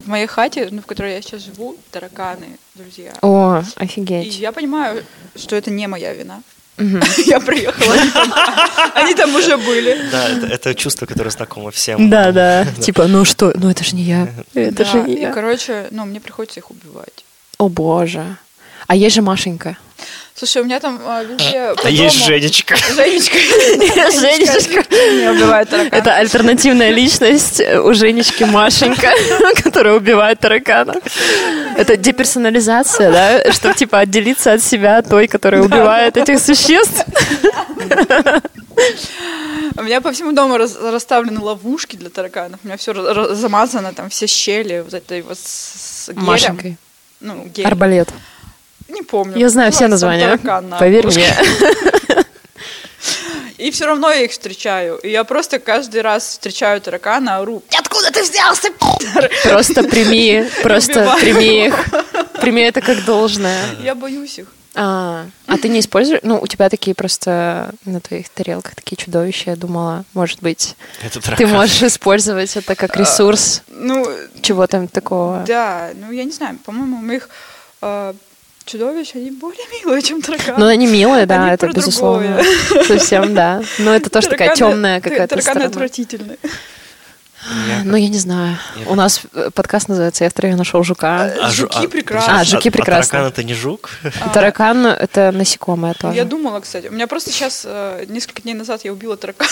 В моей хате, ну, в которой я сейчас живу, тараканы, друзья. О, И офигеть. я понимаю, что это не моя вина. Я приехала, они там, уже были. Да, это, чувство, которое знакомо всем. Да, да. Типа, ну что, ну это же не я. Это же не и, я. короче, ну, мне приходится их убивать. О боже. А есть же Машенька. Слушай, у меня там а, везде по А есть дому- Женечка. Женечка. Женечка. Не убивает таракана. Это альтернативная личность у Женечки Машенька, которая убивает таракана. Это деперсонализация, да? Чтобы, типа, отделиться от себя той, которая убивает этих существ. У меня по всему дому раз- расставлены ловушки для тараканов. У меня все замазано, там все щели вот этой вот с, с гелем. Машенькой. Ну, гель. Арбалет. Не помню. Я знаю все Называется там названия. Поверь мне. И все равно я их встречаю. И я просто каждый раз встречаю таракана, ору. Откуда ты взялся, пидор?» Просто прими, просто прими их. Прими это как должное. Я боюсь их. А, а ты не используешь? Ну, у тебя такие просто на твоих тарелках такие чудовища. Я думала, может быть, Это ты таракан. можешь использовать это как ресурс Ну, чего там такого. да, ну я не знаю, по-моему, у моих э, чудовищ, они более милые, чем тараканы. Ну, они милые, да, Они это безусловно. другое. Совсем, да. Но это тоже такая Тараканы- темная та- какая-то Тараканы сторона. отвратительные. Ну, я не знаю. Я- У нас э, подкаст называется «Я втроем нашел жука». А жу- Жуки а- прекрасны. А, жуки а прекрасны. таракан это не жук? А, Таракан — это насекомое тоже. Я думала, кстати. У меня просто сейчас, э, несколько дней назад я убила таракана.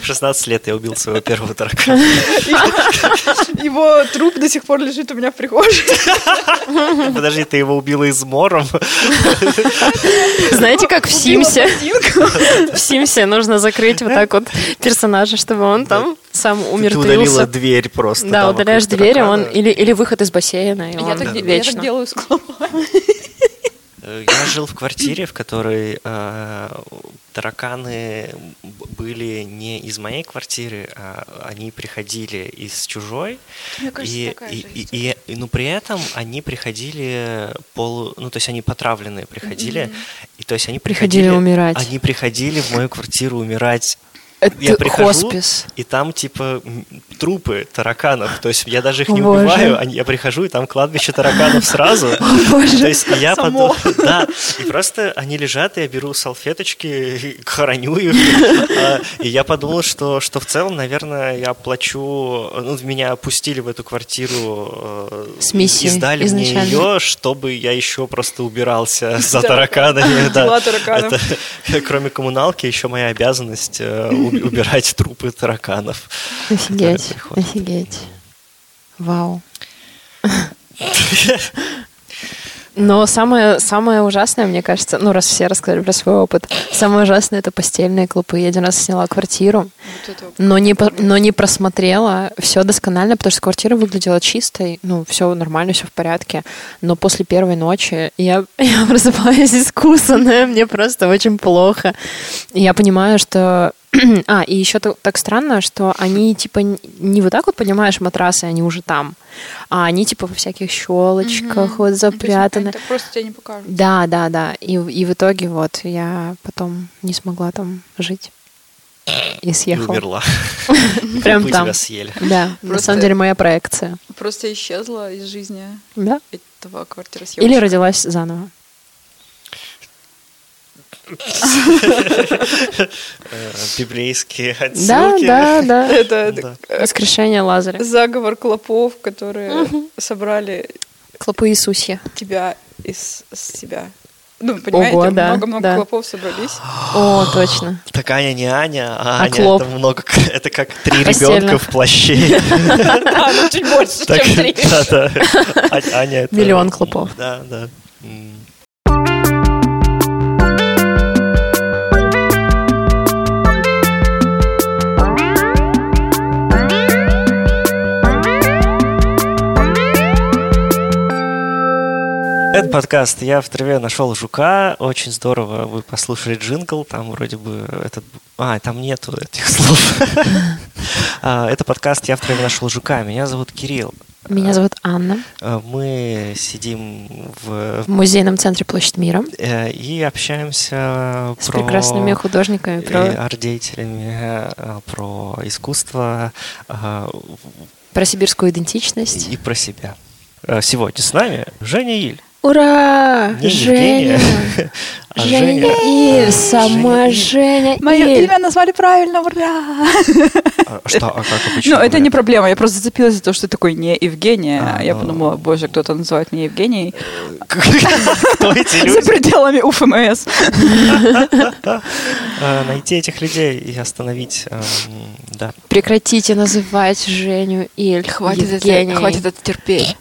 В 16 лет я убил своего первого таракана. Его труп до сих пор лежит у меня в прихожей. Подожди, ты его убила измором? Знаете, как в Симсе? В Симсе нужно закрыть вот так вот персонажа, чтобы он там сам Ты удалила дверь просто. Да, удаляешь дверь, и он или, или выход из бассейна, и Я он так де- я вечно. так делаю с клопами. Э, Я жил в квартире, в которой э, тараканы были не из моей квартиры, а они приходили из чужой. Мне кажется, и, такая и, же и, история. и- ну, при этом они приходили полу... Ну, то есть они потравленные приходили. И то есть они Приходили приходили... умирать. Они приходили в мою квартиру умирать. Это Я прихожу, хоспис. и там, типа, трупы тараканов. То есть я даже их не боже. убиваю, они- я прихожу, и там кладбище тараканов сразу. То Боже. есть я Само. подумал, да, и просто они лежат, и я беру салфеточки, хороню их, А, и я подумал, что, что в целом, наверное, я плачу, ну, меня опустили в эту квартиру, э, С миссией и сдали мне изначально. ее, чтобы я еще просто убирался за тараканами. да. Это, кроме коммуналки, еще моя обязанность э, убирать трупы тараканов. Офигеть, офигеть. Вау. Но самое, самое ужасное, мне кажется, ну, раз все рассказали про свой опыт, самое ужасное — это постельные клопы. Я один раз сняла квартиру, Вот но не, но не просмотрела все досконально, потому что квартира выглядела чистой, ну, все нормально, все в порядке. Но после первой ночи я, я просыпаюсь искусанная, мне просто очень плохо. И я понимаю, что... А, и еще так странно, что они, типа, не вот так вот, понимаешь, матрасы, они уже там, а они, типа, во всяких щелочках, Мгм. вот запрятаны. они так просто тебя не покажут. Да, да, да. И, в- и в итоге вот я потом не смогла там жить. И И съехала. умерла. Прям там. тебя съели. Да, на самом деле моя проекция. Просто исчезла из жизни Да. этого квартиры Или родилась заново. Э, Библейские Да, отсылки. да, да. Это Да. э, Воскрешение Лазаря. заговор клопов, которые собрали Клопы Иисусья. тебя из себя. Ну, понимаете, Ого, да, много-много да. клопов собрались. О, точно. Так Аня не Аня, а, А Аня Клоп. это много, это как три ребенка в плаще. А, ну чуть больше, чем три. да, да. А- Аня это... Миллион клопов. Да, да. Это подкаст «Я в траве нашел жука». Очень здорово вы послушали джингл. Там вроде бы этот... А, там нету этих слов. А, Это подкаст «Я в траве нашел жука». Меня зовут Кирилл. Меня зовут Анна. Э, Мы сидим в В музейном центре Площадь Мира. э, и общаемся С про прекрасными художниками. и Про, арт-деятелями, про искусство про сибирскую идентичность. и про себя. Э, Сегодня с нами Женя Иль. Ура! Не Женя! А Женя Женя. Иль, сама Женя Мое Иль. имя назвали правильно, ура! А Что, а как обычно? Ну, это не проблема, я просто зацепилась за то, что ты такой не Евгения. А, я ну. подумала, боже, кто-то называет меня Евгенией. Кто эти За люди? пределами УФМС. Э, Найти этих людей и остановить, эм, да. Прекратите называть Женю Иль Хватит это, хватит это терпеть.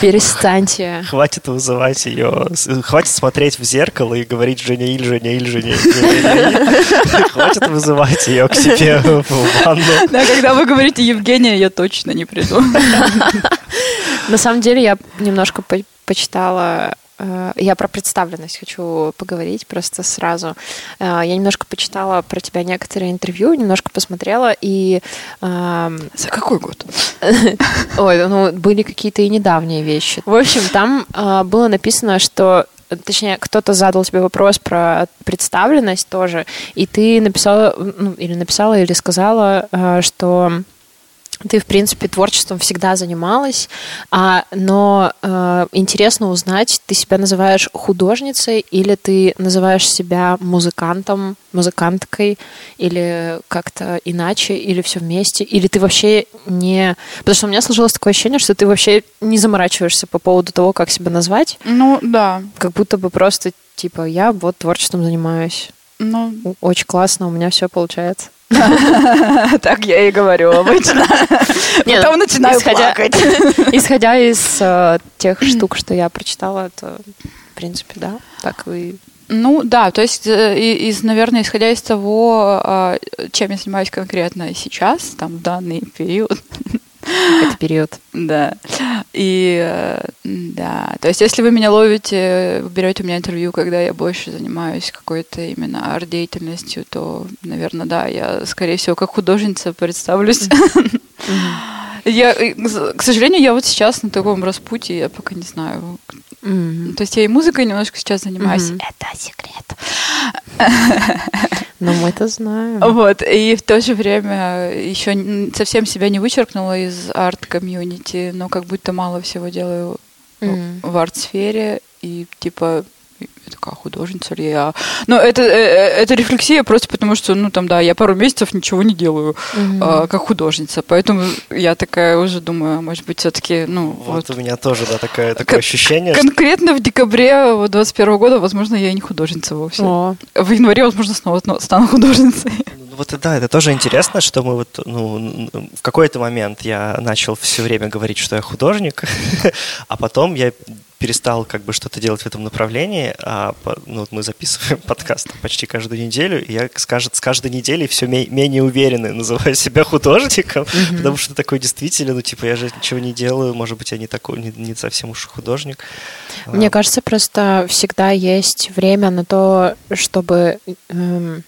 Перестаньте. Хватит вызывать ее, хватит смотреть в зеркало и говорить Женя Иль, Женя Иль, Женя Иль. Хватит вызывать ее к себе в ванну. Да, когда вы говорите Евгения, я точно не приду. На самом деле я немножко по- почитала я про представленность хочу поговорить просто сразу. Э, Я немножко почитала про тебя некоторые интервью, немножко посмотрела, и эм, За какой год? Ой, ну были какие-то и недавние вещи. В общем, там а, было написано, что Точнее, кто-то задал тебе вопрос про представленность тоже, и ты написала, ну, или написала, или сказала, что ты, в принципе, творчеством всегда занималась, а, но э, интересно узнать, ты себя называешь художницей или ты называешь себя музыкантом, музыканткой, или как-то иначе, или все вместе, или ты вообще не... Потому что у меня сложилось такое ощущение, что ты вообще не заморачиваешься по поводу того, как себя назвать, Ну, да. как будто бы просто, типа, я вот творчеством занимаюсь. Ну, Очень классно, у меня все получается. так я и говорю обычно. Потом ну, начинаю плакать. Исходя из э, тех штук, что я прочитала, это, в принципе, да, так и... Ну да, то есть, э, из, наверное, исходя из того, а, чем я занимаюсь конкретно сейчас, там, в данный период, Это период. да. И э, да, то есть, если вы меня ловите, вы берете у меня интервью, когда я больше занимаюсь какой-то именно арт-деятельностью, то, наверное, да, я, скорее всего, как художница представлюсь. Я, э, к сожалению, я вот сейчас на таком распутье, я пока не знаю. Мгм. То есть я и музыкой немножко сейчас занимаюсь. Мгм. Это секрет. Но мы это знаем. Вот, и в то же время еще совсем себя не вычеркнула из арт-комьюнити, но как будто мало всего делаю Мгм. в арт-сфере, и типа я такая художница ли я? Но это, э, э, это рефлексия просто потому, что, ну, там, да, я пару месяцев ничего не делаю Мгм. а, как художница, поэтому я такая уже думаю, а может быть, все-таки, ну, Вот вот. у меня тоже, да, такое, такое Кон- ощущение, что Конкретно в декабре вот, 21 года, возможно, я и не художница вовсе. О, В январе, возможно, снова сно- стану художницей. Вот да, это тоже интересно, что мы вот, ну, в какой-то момент я начал все время говорить, что я художник, а потом я перестал как бы что-то делать в этом направлении, а ну, вот мы записываем подкаст почти каждую неделю, и я с, кажд- с каждой неделей все менее уверенно называю себя художником, потому что такой действительно, ну, типа, я же ничего не делаю, может быть, я не такой, не, не совсем уж художник. Мне А, кажется, просто всегда есть время на то, чтобы... эм,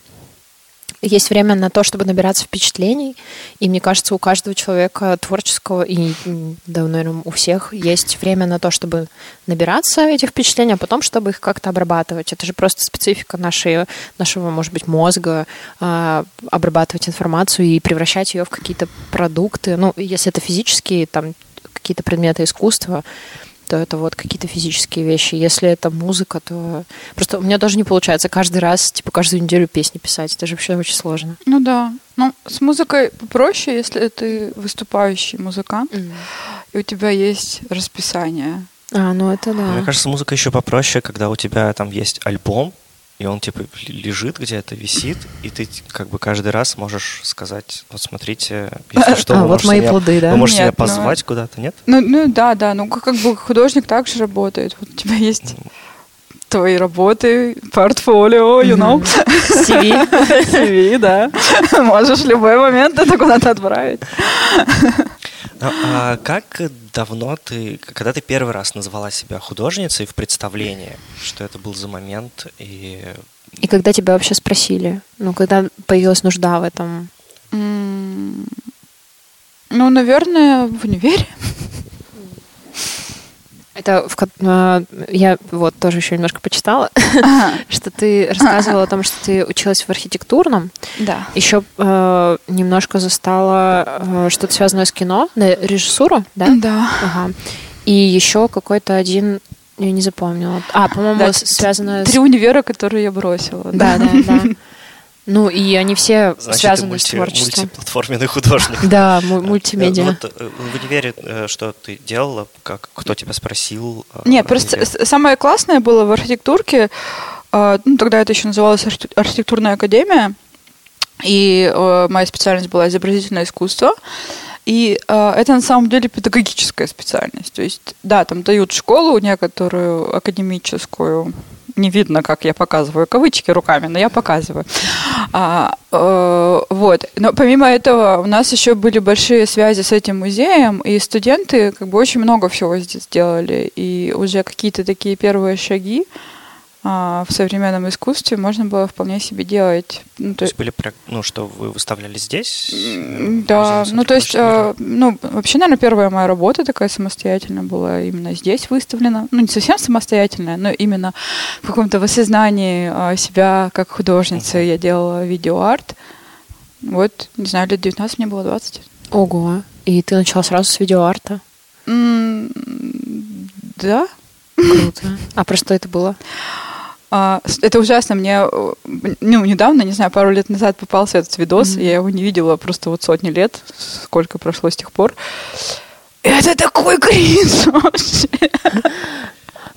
есть время на то, чтобы набираться впечатлений. И мне кажется, у каждого человека творческого, и да, наверное, у всех есть время на то, чтобы набираться этих впечатлений, а потом, чтобы их как-то обрабатывать. Это же просто специфика нашей, нашего, может быть, мозга, а, обрабатывать информацию и превращать ее в какие-то продукты. Ну, если это физические, там, какие-то предметы искусства, то это вот какие-то физические вещи. Если это музыка, то просто у меня тоже не получается каждый раз, типа каждую неделю песни писать. Это же вообще очень сложно. Ну да. Ну, с музыкой попроще, если ты выступающий музыкант, и у тебя есть расписание. А, ну это да. Мне кажется, музыка еще попроще, когда у тебя там есть альбом, и он типа лежит где-то, висит, и ты как бы каждый раз можешь сказать, вот смотрите, если что, А, вы вот мои меня- плоды, да? Вы можете Нет, меня ну- позвать куда-то, нет? Ну, ну да, да. Ну, как, бы художник также работает. Вот у тебя есть твои работы, портфолио, you know, CV. CV, да. Можешь в любой момент это куда-то отправить. А, а как давно ты, когда ты первый раз назвала себя художницей в представлении, что это был за момент, и И когда тебя вообще спросили? Ну, когда появилась нужда в этом? Ну, наверное, в универе. Это в, э, я вот тоже еще немножко почитала, что ты рассказывала о том, что ты училась в архитектурном, Да. еще э, немножко застала э, что-то связанное с кино, на режиссуру, да? Да. Ага. И еще какой-то один, я не запомнила. А, по-моему, Да, с- связано Три с... универа, которые я бросила. Да, да, да. Ну, и они все Значит, связаны с мульти- творчеством. мультиплатформенный художник. Да, Э, мультимедиа. Вот э, в универе э, что ты делала? Как, кто тебя спросил? э, Нет, просто с- самое классное было в архитектурке, э, ну, тогда это еще называлось архи- архитектурная академия, и э, моя специальность была изобразительное искусство. И э, это на самом деле педагогическая специальность. То есть, да, там дают школу некоторую академическую. Не видно, как я показываю кавычки руками, но я показываю. А, э, вот. Но помимо этого у нас еще были большие связи с этим музеем, и студенты как бы очень много всего здесь сделали. И уже какие-то такие первые шаги в современном искусстве можно было вполне себе делать. Ну, То есть были, ну, что вы выставляли здесь? Да, ну то есть, э, ну вообще, наверное, первая моя работа такая самостоятельная была именно здесь выставлена. Ну не совсем самостоятельная, но именно в каком-то воссознании э, себя как художницы я делала видеоарт. Вот, не знаю, лет 19 мне было 20. Ого. И ты начала сразу с видеоарта. М, Да. Круто. А про что это было? А, это ужасно. Мне, э, ну, недавно, не знаю, пару лет назад попался этот видос. Мгм. Я его не видела просто вот сотни лет, сколько прошло с тех пор. Это такой кринж вообще.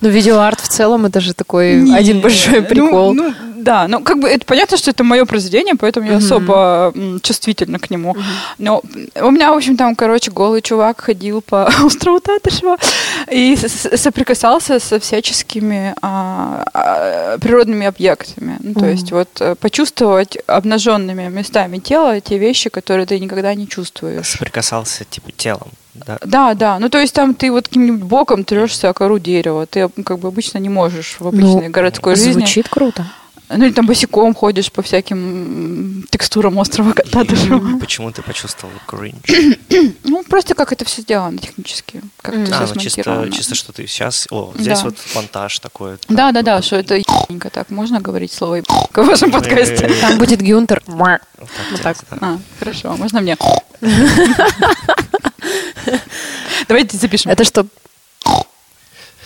Ну, видеоарт в целом это же такой Не, один большой ну, прикол. Ну, да, ну как бы это понятно, что это мое произведение, поэтому я особо чувствительна к нему. Но у меня, в общем, там, короче, голый чувак ходил по острову Татышева и соприкасался со всяческими а, а, природными объектами. Ну, то есть вот э, почувствовать обнаженными местами тела те вещи, которые ты никогда не чувствуешь. Соприкасался, типа, телом, да? Да, да. Ну, то есть там ты вот каким-нибудь боком трешься о кору дерева. Ты как бы обычно не можешь в обычной Ну, городской жизни. Звучит круто. Ну, или там босиком ходишь по всяким текстурам острова Татышева. И почему ты почувствовал кринж? Ну, просто как это все сделано технически. Как Мгм. это А, все ну чисто, смонтировано. чисто что ты сейчас... О, здесь Да. вот монтаж такой. Да, да, да, что это ебаненько так. Можно говорить слово ебаненько в вашем подкасте? Там будет Гюнтер. Вот так. А, хорошо, а можно мне? Давайте запишем. Это что?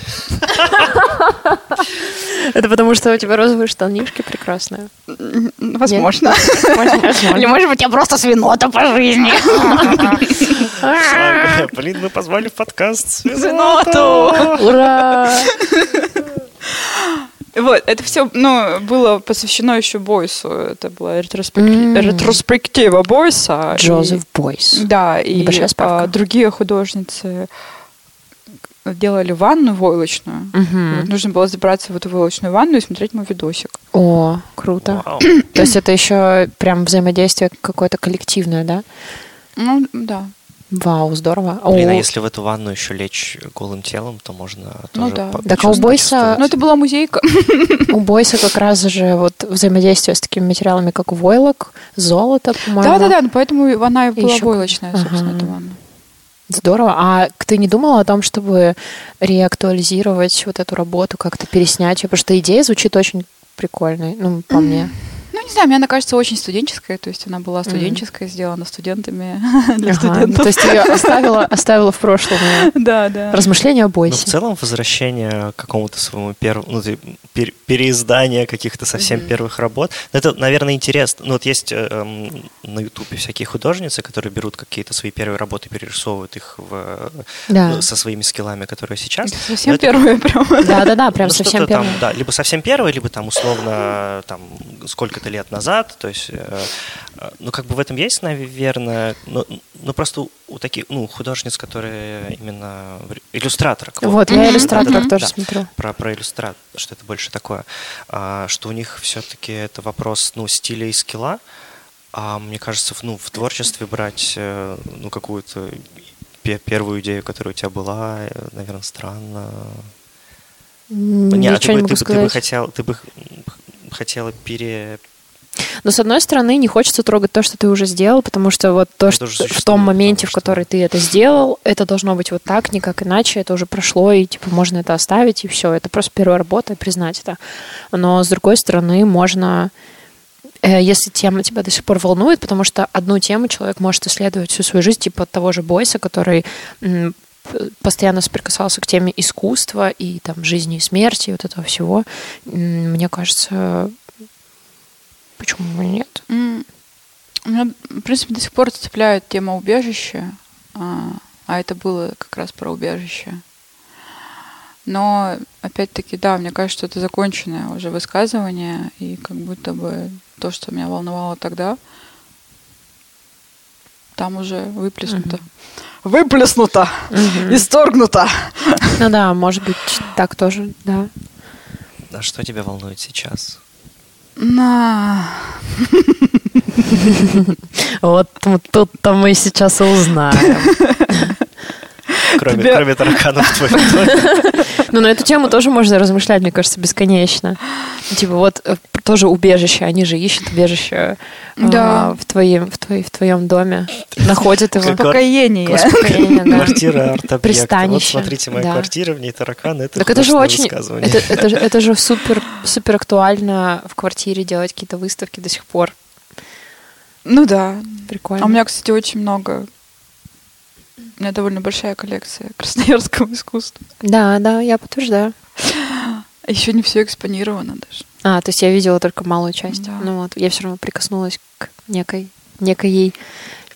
Это потому, что у тебя розовые штанишки прекрасные. Возможно. Или, может быть, я просто свинота по жизни. Блин, мы позвали в подкаст Свиноту! Ура! Вот, это все, ну, было посвящено еще Бойсу. Это была ретроспек- ретроспектива Бойса. И- Джозеф Бойс. Да, и а, другие художницы делали ванну войлочную. Мгм. Вот нужно было забраться в эту войлочную ванну и смотреть мой видосик. О, круто. Вау. То есть это еще прям взаимодействие какое-то коллективное, да? Ну, да. Вау, здорово. Блин, а если в эту ванну еще лечь голым телом, то можно Ну тоже да. Так а у Бойса-. Ну, это была музейка. У Бойса как раз же вот взаимодействие с такими материалами, как войлок, золото, по-моему. Да-да-да, ну, поэтому она и была войлочная, собственно, Ага. эта ванна. Здорово. А ты не думала о том, чтобы реактуализировать вот эту работу, как-то переснять ее? Потому что идея звучит очень прикольной, ну, по мне. Не знаю, мне она кажется очень студенческая, то есть она была студенческая, сделана студентами для Ага, студентов. То есть ее оставила, оставила в прошлом Да, да. размышления о Ну, в Бойсе. целом, возвращение к какому-то своему первому, ну, ты- пер- переиздание каких-то совсем первых работ, ну, это, наверное, интересно. Ну, вот есть э, эм, на Ютубе всякие художницы, которые берут какие-то свои первые работы, перерисовывают их в, Да. ну, со своими скиллами, которые сейчас. Это Но Совсем это- первые прям. Да-да-да, прям ну, совсем там, первое. да, либо совсем первое, либо там условно там сколько-то лет назад, то есть, э, э, ну как бы в этом есть, наверное, ну, ну просто у, таких, ну художниц, которые именно иллюстраторок. Вот, я Мгм, иллюстраторов мгм. тоже Да. смотрю. Про, про иллюстрат, что это больше такое, а, что у них все-таки это вопрос, ну, стиля и скилла, а мне кажется, в, ну, в творчестве брать, э, ну, какую-то пе- первую идею, которая у тебя была, наверное, странно. М, Не, а ты бы, ты, бы- ты бы хотел, ты бы хотела пере... Но, с одной стороны, не хочется трогать то, что ты уже сделал, потому что вот то, что в том моменте, в который ты это сделал, это должно быть вот так, никак иначе, это уже прошло, и, типа, можно это оставить, и все. Это просто первая работа, и признать это. Но, с другой стороны, можно э, если тема тебя до сих пор волнует, потому что одну тему человек может исследовать всю свою жизнь, типа того же Бойса, который постоянно соприкасался к теме искусства и там жизни и смерти, и вот этого всего. Мне кажется, почему нет? М, Меня, в принципе, до сих пор цепляет тема убежища, а, а это было как раз про убежище. Но, опять-таки, да, мне кажется, что это законченное уже высказывание, и как будто бы то, что меня волновало тогда, там уже выплеснуто. Выплеснуто! Мгм. Исторгнуто! Ну да, может быть, так тоже, да. А что тебя волнует сейчас? На. Вот тут-то мы сейчас и узнаем. Кроме, Тебя- кроме тараканов в твоем доме. Ну, на эту тему тоже можно размышлять, мне кажется, бесконечно. Типа вот э, тоже убежище, они же ищут убежище э, Да. в, твоем, в, твоей, в твоем доме, находят его. Успокоение. Успокоение, да. Квартира. Вот Пристанище, смотрите, моя да. квартира, в ней тараканы. Это Так это же очень, это, это, же, это же супер, супер актуально в квартире делать какие-то выставки до сих пор. Ну да. Прикольно. А у меня, кстати, очень много. У меня довольно большая коллекция красноярского искусства. Да, да, я подтверждаю. Еще не все экспонировано даже. А, то есть я видела только малую часть. Да. Ну вот, я все равно прикоснулась к некой, некой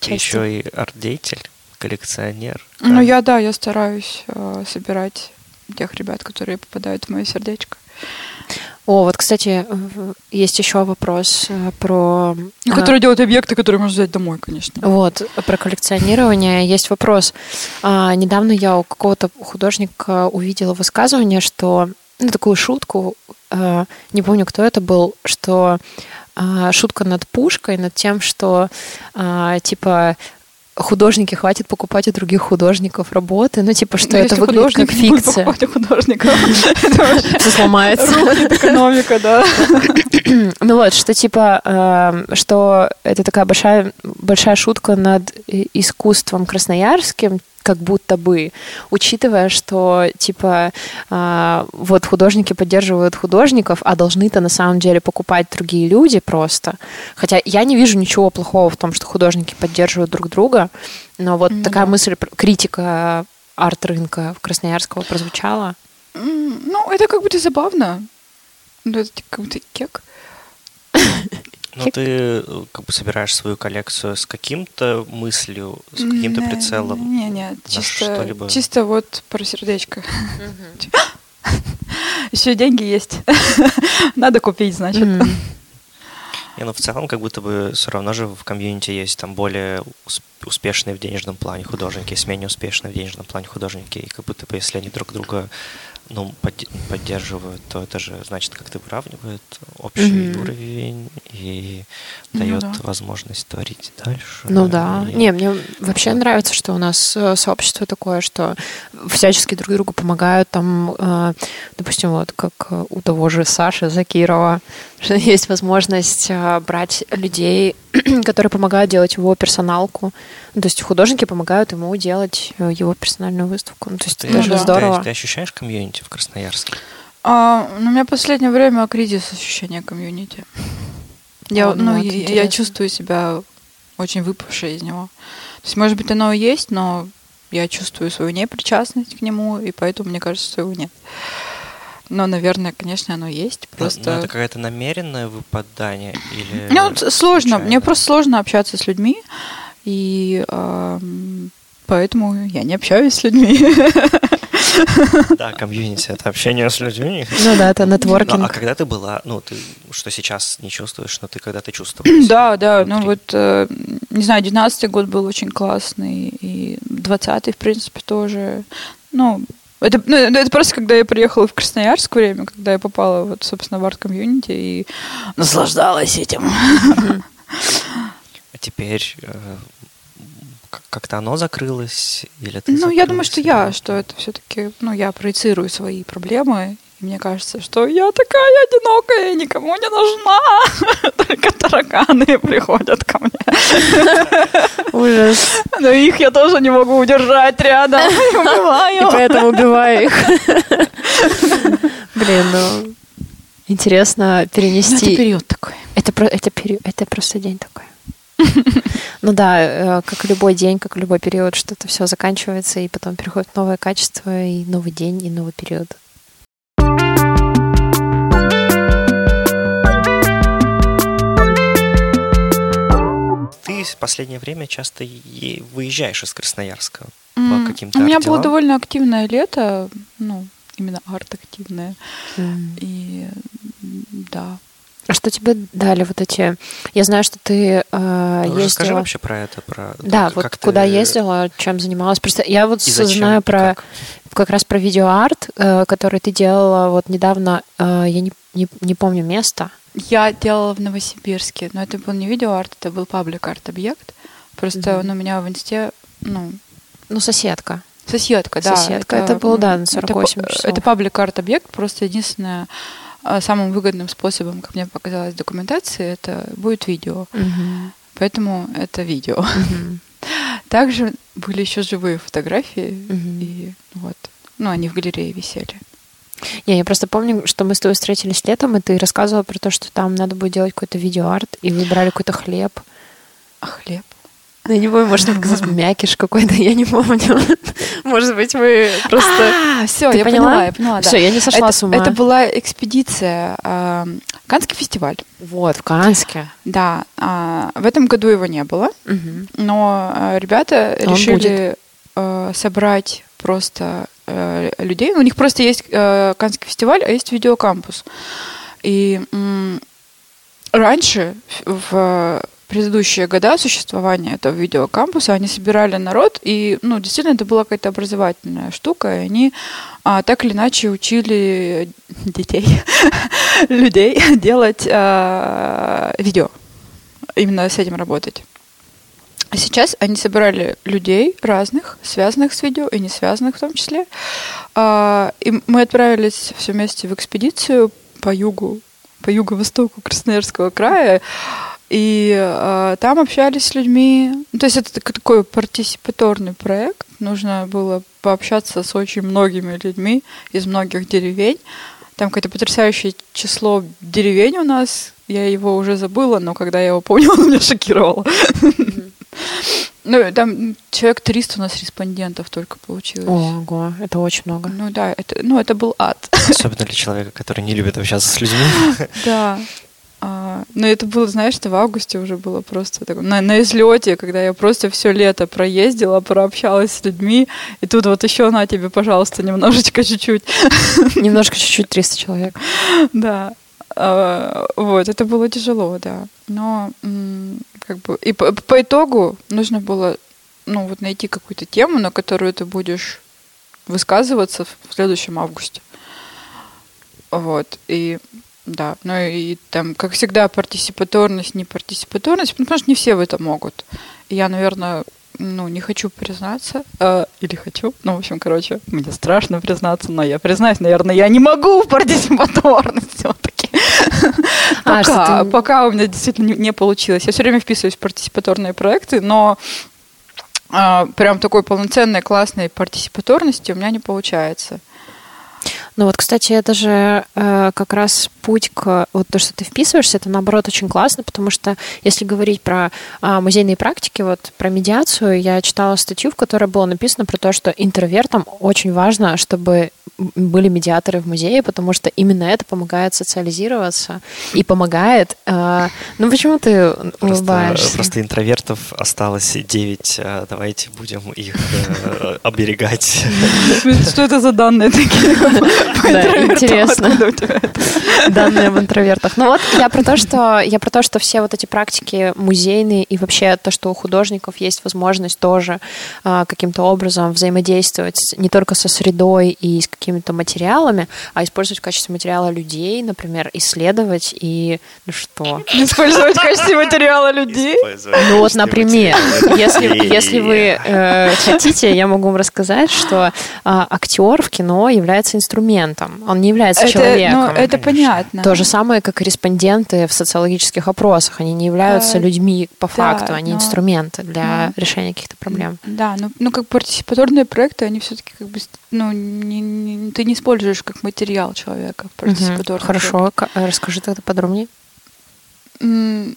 Ты части. еще и арт-деятель, коллекционер. Ну, Да. я, да, я стараюсь э, собирать тех ребят, которые попадают в мое сердечко. О, вот, кстати, есть еще вопрос э, про... Ну, а, которые делают объекты, которые можно взять домой, конечно. Вот, про коллекционирование есть вопрос. А, недавно я у какого-то художника увидела высказывание, что, ну, такую шутку, э, не помню, кто это был, что а, шутка над пушкой, над тем, что, а, типа, художники хватит покупать у других художников работы, ну, типа, что Ну, это если выглядит как фикция. это вообще Все сломается. экономика, да. Ну вот, что типа, э, что это такая большая, большая шутка над и- искусством красноярским, как будто бы, учитывая, что типа э, вот художники поддерживают художников, а должны-то на самом деле покупать другие люди просто. Хотя я не вижу ничего плохого в том, что художники поддерживают друг друга, но вот Ну такая мысль, критика арт-рынка в Красноярского прозвучала. М, Ну, это как будто забавно. Ну, это как будто кек. Но ты э, как бы собираешь свою коллекцию с каким-то мыслью, с каким-то Не, прицелом. Не, не, чисто, что-либо? чисто вот про сердечко. Еще деньги есть. Надо купить, значит. Не, ну в целом как будто бы все равно же в комьюнити есть там более ус- успешные в денежном плане художники, есть менее успешные в денежном плане художники, и как будто бы если они друг друга ну, подде- поддерживают, то это же значит как-то выравнивает общий Мгм. уровень и Ну дает да. возможность творить дальше. Ну да. И- Не, мне вообще нравится, что у нас э, сообщество такое, что всячески друг другу помогают. Там, э, допустим, вот как у того же Саши Закирова, что есть возможность э, брать людей, которые помогают делать его персоналку. Ну, то есть художники помогают ему делать э, его персональную выставку. Ну, то есть Ты, это Ну же да. ты- здорово. ты ощущаешь комьюнити в Красноярске? А, ну, у меня в последнее время кризис ощущения комьюнити. Я, О, ну, ну, я, я чувствую себя очень выпавшей из него. То есть, может быть, оно и есть, но я чувствую свою непричастность к нему, и поэтому мне кажется, что его нет. Но, наверное, конечно, оно есть. Просто. ну, это какое-то намеренное выпадание или... Ну, сложно. Мне случайно? просто сложно общаться с людьми, и ам, поэтому я не общаюсь с людьми. Да, комьюнити — это общение с людьми. Ну да, это Ну, а нетворкинг. когда ты была, ну, ты, что сейчас не чувствуешь, но ты когда-то чувствовала? Да, да, ну вот, э, не знаю, 19 год был очень классный, и 20 в принципе, тоже. Ну, это, ну, это просто когда я приехала в Красноярск время, когда я попала, вот, собственно, в арт-комьюнити и наслаждалась этим. А теперь э, как- как-то оно закрылось? Или ты Ну, я думаю, что я, что это все-таки, ну, я проецирую свои проблемы мне кажется, что я такая одинокая, никому не нужна. Только тараканы приходят ко мне. Ужас. Но их я тоже не могу удержать рядом. И И убиваю. поэтому убиваю их. Блин, ну... Интересно Ну, Это перенести... период такой. Это, это, период, это просто день такой. Ну да, э, как любой день, как любой период, что-то все заканчивается, и потом переходит новое качество, и новый день, и новый период. Ты в последнее время часто выезжаешь из Красноярска по каким-то У меня было довольно активное лето, ну, именно арт-активное. И да. А что тебе дали вот эти... Я знаю, что ты э, Ну, Расскажи ездила... вообще про это, про Да, как- вот как ты- куда ездила, чем занималась. Просто я вот и зачем, знаю про как. как раз про видеоарт, э, который ты делала вот недавно. э, я не, не, не помню место. Я делала в Новосибирске, но это был не видеоарт, это был паблик-арт-объект. Просто Мгм. он у меня в инсте, ну, Ну, соседка. соседка, да. Соседка, это был, да, на это 48 па- часов. Это паблик-арт-объект, просто единственное, самым выгодным способом, как мне показалось, документации, это будет видео. Мгм. Поэтому это видео. Мгм. Также были еще живые фотографии, Мгм. и вот, ну, они в галерее висели. Не, я просто помню, что мы с тобой встретились летом, и ты рассказывала про то, что там надо будет делать какой-то видеоарт, и вы брали какой-то хлеб. А хлеб? Я не помню, может, это сказать, мякиш какой-то, я не помню. Может быть, вы просто... А, все, я поняла? я поняла. Все, я не сошла с ума. это была экспедиция, Канский фестиваль. Вот, в Канске. Да, а, в этом году его не было, но а, ребята решили а, собрать просто а, людей. У них просто есть а, Канский фестиваль, а есть видеокампус. И раньше, в предыдущие года существования этого видеокампуса, они собирали народ, и, ну, действительно, это была какая-то образовательная штука, и они а, так или иначе учили детей, людей делать а, видео, именно с этим работать. А сейчас они собирали людей разных, связанных с видео и не связанных в том числе. А, И мы отправились все вместе в экспедицию по югу, по юго-востоку Красноярского края. И а, там общались с людьми. Ну, То есть это так- такой партисипаторный проект. Нужно было пообщаться с очень многими людьми из многих деревень. Там какое-то потрясающее число деревень у нас. Я его уже забыла, но когда я его помнила, он меня шокировал. Ну, там человек 300 у нас респондентов только получилось. Ого, это очень много. Ну да, это, ну, это был ад. Особенно для человека, который не любит общаться с людьми. Да. А, но это было, знаешь, что в августе уже было просто так, на, на излете, когда я просто все лето проездила, прообщалась с людьми, и тут вот еще на тебе, пожалуйста, немножечко, чуть-чуть. Немножко чуть-чуть 300 человек. Да. А, Вот, это было тяжело, да. Но как бы и по, по итогу нужно было, ну, вот найти какую-то тему, на которую ты будешь высказываться в следующем августе. Вот. И да, ну и там, как всегда, партисипаторность, не партисипаторность, потому что не все в это могут. Я, наверное, ну, не хочу признаться, э, или хочу, ну, в общем, короче, мне страшно признаться, но я признаюсь, наверное, я не могу в партисипаторности все-таки. А, Пока, ты- пока у меня действительно не, не получилось. Я все время вписываюсь в партисипаторные проекты, но а, прям такой полноценной, классной партисипаторности у меня не получается. Ну вот, кстати, это же э, как раз путь к вот то, что ты вписываешься, это наоборот очень классно, потому что если говорить про а, музейные практики, вот про медиацию, я читала статью, в которой было написано про то, что интровертам очень важно, чтобы были медиаторы в музее, потому что именно это помогает социализироваться и помогает. э, ну почему ты Просто, улыбаешься? просто интровертов осталось 9. Давайте будем их э, оберегать. Что это за данные такие? интересно. Данные об интровертах. Ну вот я про то, что я про то, что все вот эти практики музейные и вообще то, что у художников есть возможность тоже а, каким-то образом взаимодействовать не только со средой и с какими-то материалами, а использовать в качестве материала людей, например, исследовать и ну что? Использовать в качестве материала людей? Ну вот, например, если, если вы э, хотите, я могу вам рассказать, что а, актер в кино является инструментом. он не является Это, человеком. ну, это конечно. Понятно. То же самое, как и респонденты в социологических опросах. Они не являются Да, людьми по факту, да, они но- инструменты для но- решения каких-то проблем. Да, ну, ну как партиципаторные проекты, они все-таки как бы, ну, не- не- ты не используешь как материал человека партиципаторном проекте. Хорошо, э, расскажи тогда подробнее. Ну,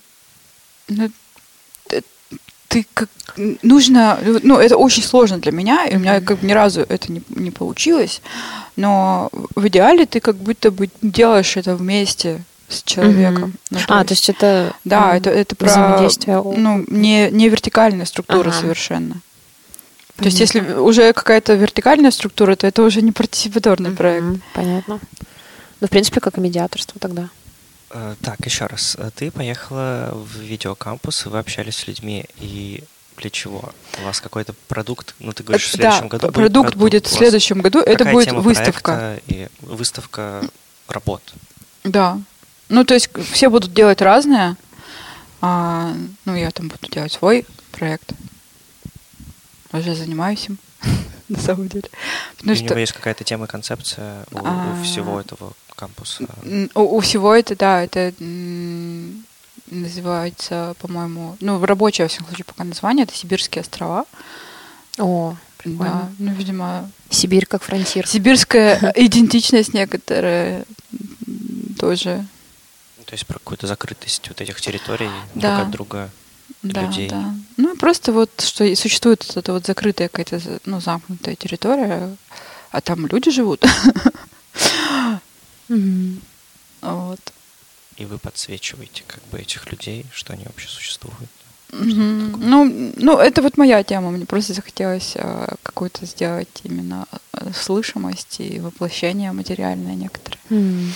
ты как нужно, ну это очень сложно для меня, и у меня как бы ни разу это не, не получилось, но в идеале ты как будто бы делаешь это вместе с человеком. Мгм. Ну, А, то есть это да, м, это это про взаимодействие. ну не не вертикальная структура Ага. совершенно. То есть Понятно. если уже какая-то вертикальная структура, то это уже не партиципаторный Мгм, проект. Понятно. Ну, в принципе, как и медиаторство тогда. Э, Так, еще раз. Э, Ты поехала в видеокампус, и вы общались с людьми, и для чего? У вас какой-то продукт, ну ты говоришь, в Это- следующем да, году продукт будет в у вас следующем году. Это какая будет тема выставка. И выставка работ. Да. Ну, то есть все будут делать разное. А, ну, я там буду делать свой проект. Уже занимаюсь им, на самом деле. у Потому него что есть какая-то тема, концепция у, у А. всего этого кампуса. у, у всего это, да, это называется, по-моему, ну, в рабочее, во всяком случае, пока название, это Сибирские острова. О, Да, прикольно. ну, видимо, Сибирь как фронтир. сибирская идентичность некоторая тоже. То есть про какую-то закрытость вот этих территорий Да. друг от друга. Да, людей. да. Ну, просто вот, что существует вот эта вот закрытая какая-то, ну, замкнутая территория, а там люди живут. Мгм. Вот. И вы подсвечиваете как бы этих людей, что они вообще существуют. Такое. Ну, ну, это вот моя тема. Мне просто захотелось э, какую-то сделать именно э, слышимость и воплощение материальное некоторое. М.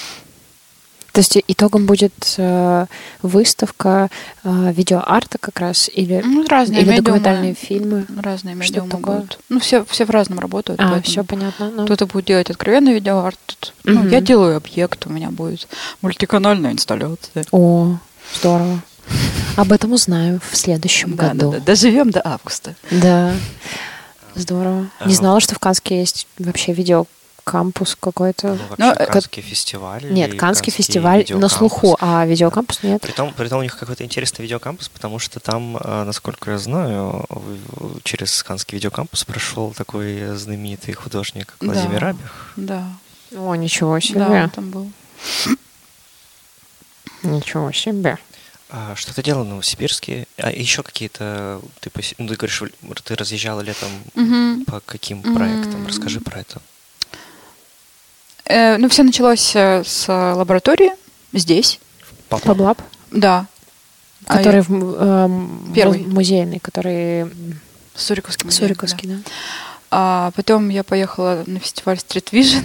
То есть итогом будет э, выставка э, видеоарта как раз или, Ну, разные или медиумы. документальные фильмы. Разные Что медиумы будут. Ну, все, все в разном работают. А, все понятно. ну. Кто-то будет делать откровенный видеоарт. тут- Ну, я делаю объект, у меня будет мультиканальная инсталляция. О, здорово. Об этом узнаем в следующем Да, году. да, да. Доживем до августа. Да. Здорово. Не знала, что в Канске есть вообще видеокампус какой-то. Ну, вообще Ну, э, Каннский фестиваль. Нет, Канский фестиваль на слуху, а видеокампус нет. Притом, притом у них какой-то интересный видеокампус, потому что там, э, насколько я знаю, через Канский видеокампус прошел такой знаменитый художник как Да. Владимир Абих. Да. О, ничего себе. Да, он там был. Ничего себе. А что ты делала в Новосибирске? А еще какие-то, ты, поси- ну, ты говоришь, ты разъезжала летом Мгм. по каким проектам? Расскажи про это. Э, ну, все началось э, с лаборатории здесь. Папа. Паблаб, Да. А который я- в эм, Первый. му- музейный, который Суриковский музей. Суриковский, да. да. А потом я поехала на фестиваль Street Vision.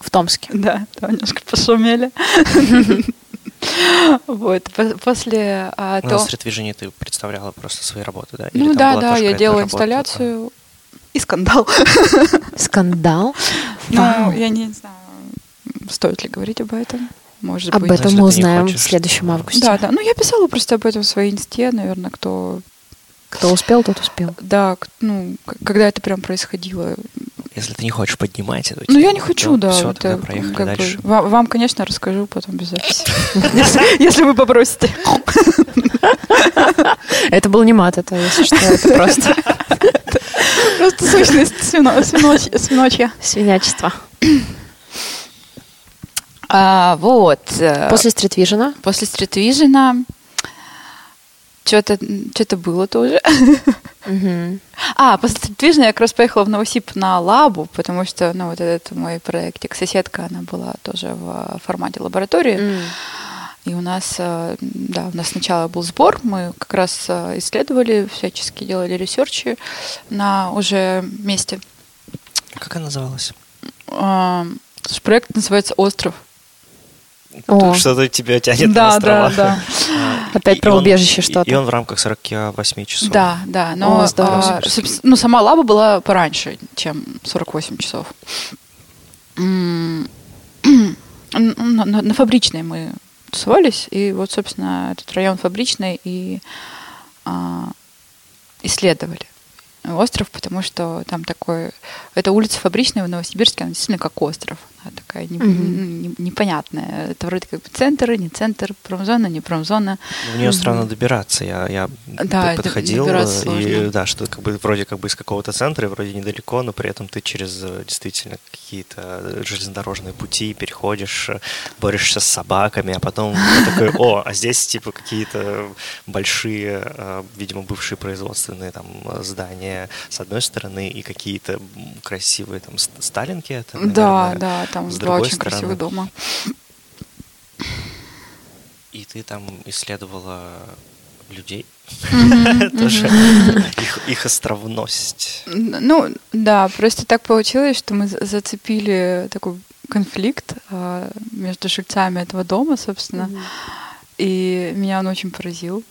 В Томске. Да, там немножко пошумели. Вот. по- После а, Ну, на то- стрит-движении ты представляла просто свои работы, да? Или Ну там да, да, я делала работа? инсталляцию и скандал. Скандал. Ну, я не знаю, стоит ли говорить об этом. Может Об быть. этом мы узнаем в следующем августе. Да, да. Ну, я писала просто об этом в своей инсте, наверное, кто... Кто успел, тот успел. Да, ну, когда это прям происходило. Если ты не хочешь поднимать эту Ну, я тему, не хочу, то да. Все, это тогда проехали как бы- дальше. Вам, вам, конечно, расскажу потом без записи. Если- вы попросите. Это был не мат, это, если что, это просто Просто сущность свино- свиноч- свиночья. свинячество. А, Вот. э, После стритвижена После стритвижена что-то что было тоже. А, после стритвижена я как раз поехала в Новосиб на лабу, потому что, ну, вот этот мой проектик «Соседка», она была тоже в формате лаборатории. И у нас, э, да, у нас сначала был сбор, мы как раз э, исследовали, всячески делали ресерчи на уже месте. Как она называлась? Проект называется «Остров». Что-то тебя тянет на Да, острова. да, да. Опять и про он- убежище что-то. И он в рамках 48 часов. Да, да, но О, здорово. а, ну, сама лаба была пораньше, чем 48 часов. На, на- на фабричной мы тусовались, и вот, собственно, этот район фабричный и а, исследовали. остров, потому что там такой... Это улица Фабричная в Новосибирске, она действительно как остров. Такая не, не- непонятная. Это вроде как бы центр, не центр, промзона, не промзона. В нее странно добираться. Я, я Да, подходил, добираться и сложно. да, что как бы вроде как бы из какого-то центра, и вроде недалеко, но при этом ты через э, действительно какие-то железнодорожные пути переходишь, э, борешься с собаками, а потом такой, о, а здесь типа какие-то большие, э, видимо, бывшие производственные там э, здания с одной стороны и какие-то красивые там ст- сталинки. Это, да, наверное, да, там с два очень красивых стороны. дома. И ты там исследовала людей, тоже их, островность. Ну, да, просто так получилось, что мы за- зацепили такой конфликт а, между жильцами этого дома, собственно, и меня он очень поразил.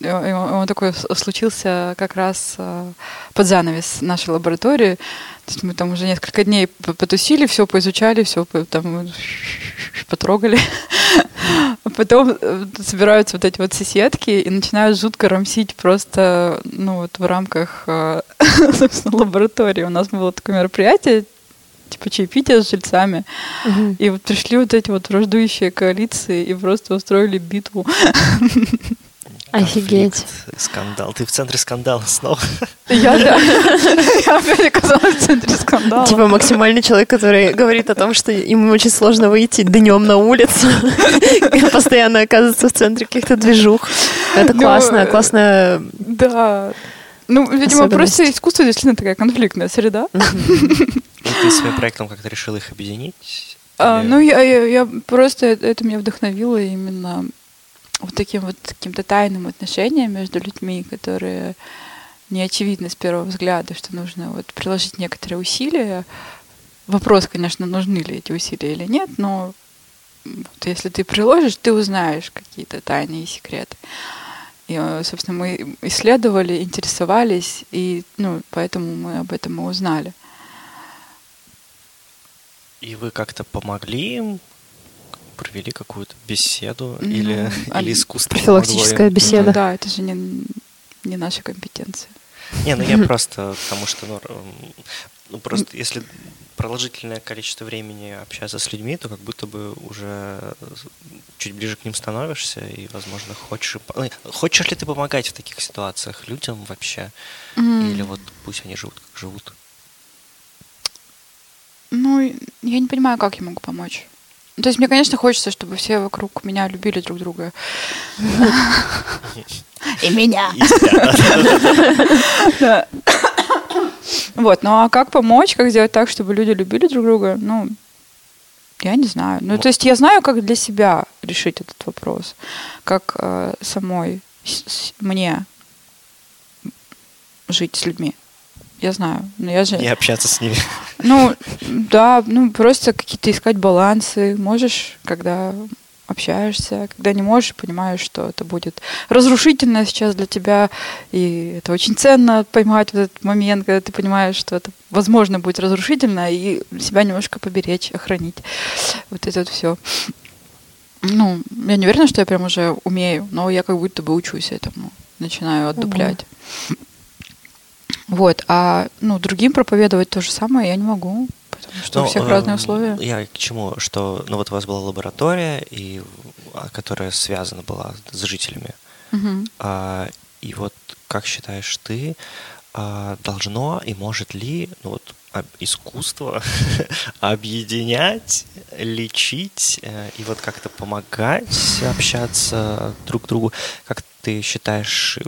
Он, такой случился как раз а, под занавес нашей лаборатории. То есть мы там уже несколько дней потусили, все поизучали, все там потрогали. Потом э, собираются вот эти вот соседки и начинают жутко рамсить просто, ну вот в рамках, э, собственно, лаборатории. У нас было такое мероприятие, типа чаепитие с жильцами. И вот пришли вот эти вот враждующие коалиции и просто устроили битву. Офигеть. Конфликт, скандал. Ты в центре скандала снова. Я, да, я опять оказалась в центре скандала. Типа максимальный человек, который говорит о том, что ему очень сложно выйти днем на улицу, и постоянно оказывается в центре каких-то движух. Это Ну, классно, э, классно. Да. Ну, видимо, просто искусство действительно такая конфликтная среда. И ты своим проектом как-то решил их объединить? А, ну, я, я, я просто это меня вдохновило именно вот таким вот каким-то тайным отношением между людьми, которые не очевидны с первого взгляда, что нужно вот приложить некоторые усилия. Вопрос, конечно, нужны ли эти усилия или нет, но вот если ты приложишь, ты узнаешь какие-то тайные секреты. И, собственно, мы исследовали, интересовались, и ну, поэтому мы об этом и узнали. И вы как-то помогли им? Провели какую-то беседу? Ну, или, а- или искусство Профилактическая помогло им? беседа. Ну да, это же не, не наша компетенция. Не, ну я просто потому что, ну, ну просто если продолжительное количество времени общаться с людьми, то как будто бы уже чуть ближе к ним становишься и, возможно, хочешь... ну, Хочешь ли ты помогать в таких ситуациях людям вообще? Или вот пусть они живут, как живут? Ну, я не понимаю, как я могу помочь. То есть мне, конечно, хочется, чтобы все вокруг меня любили друг друга. И меня. Вот, ну а как помочь, как сделать так, чтобы люди любили друг друга? Ну, я не знаю. Ну, то есть я знаю, как для себя решить этот вопрос. Как э, самой с- с- мне жить с людьми. Я знаю. Но я же... И общаться с ними. Ну, да, ну просто какие-то искать балансы. Можешь, когда общаешься, когда не можешь, понимаешь, что это будет разрушительно сейчас для тебя, и это очень ценно поймать в этот момент, когда ты понимаешь, что это, возможно, будет разрушительно, и себя немножко поберечь, охранить. Вот это все. Ну, я не уверена, что я прям уже умею, но я как будто бы учусь этому, начинаю отдуплять. Вот, а ну, другим проповедовать то же самое я не могу, потому что у Ну, всех эм, разные условия. Я к чему? Что, ну вот у вас была лаборатория, и, а, которая связана была с жителями. Мгм. А, и вот как считаешь ты, а, должно и может ли ну вот, искусство объединять, лечить э, и вот как-то помогать общаться друг другу? Как ты считаешь,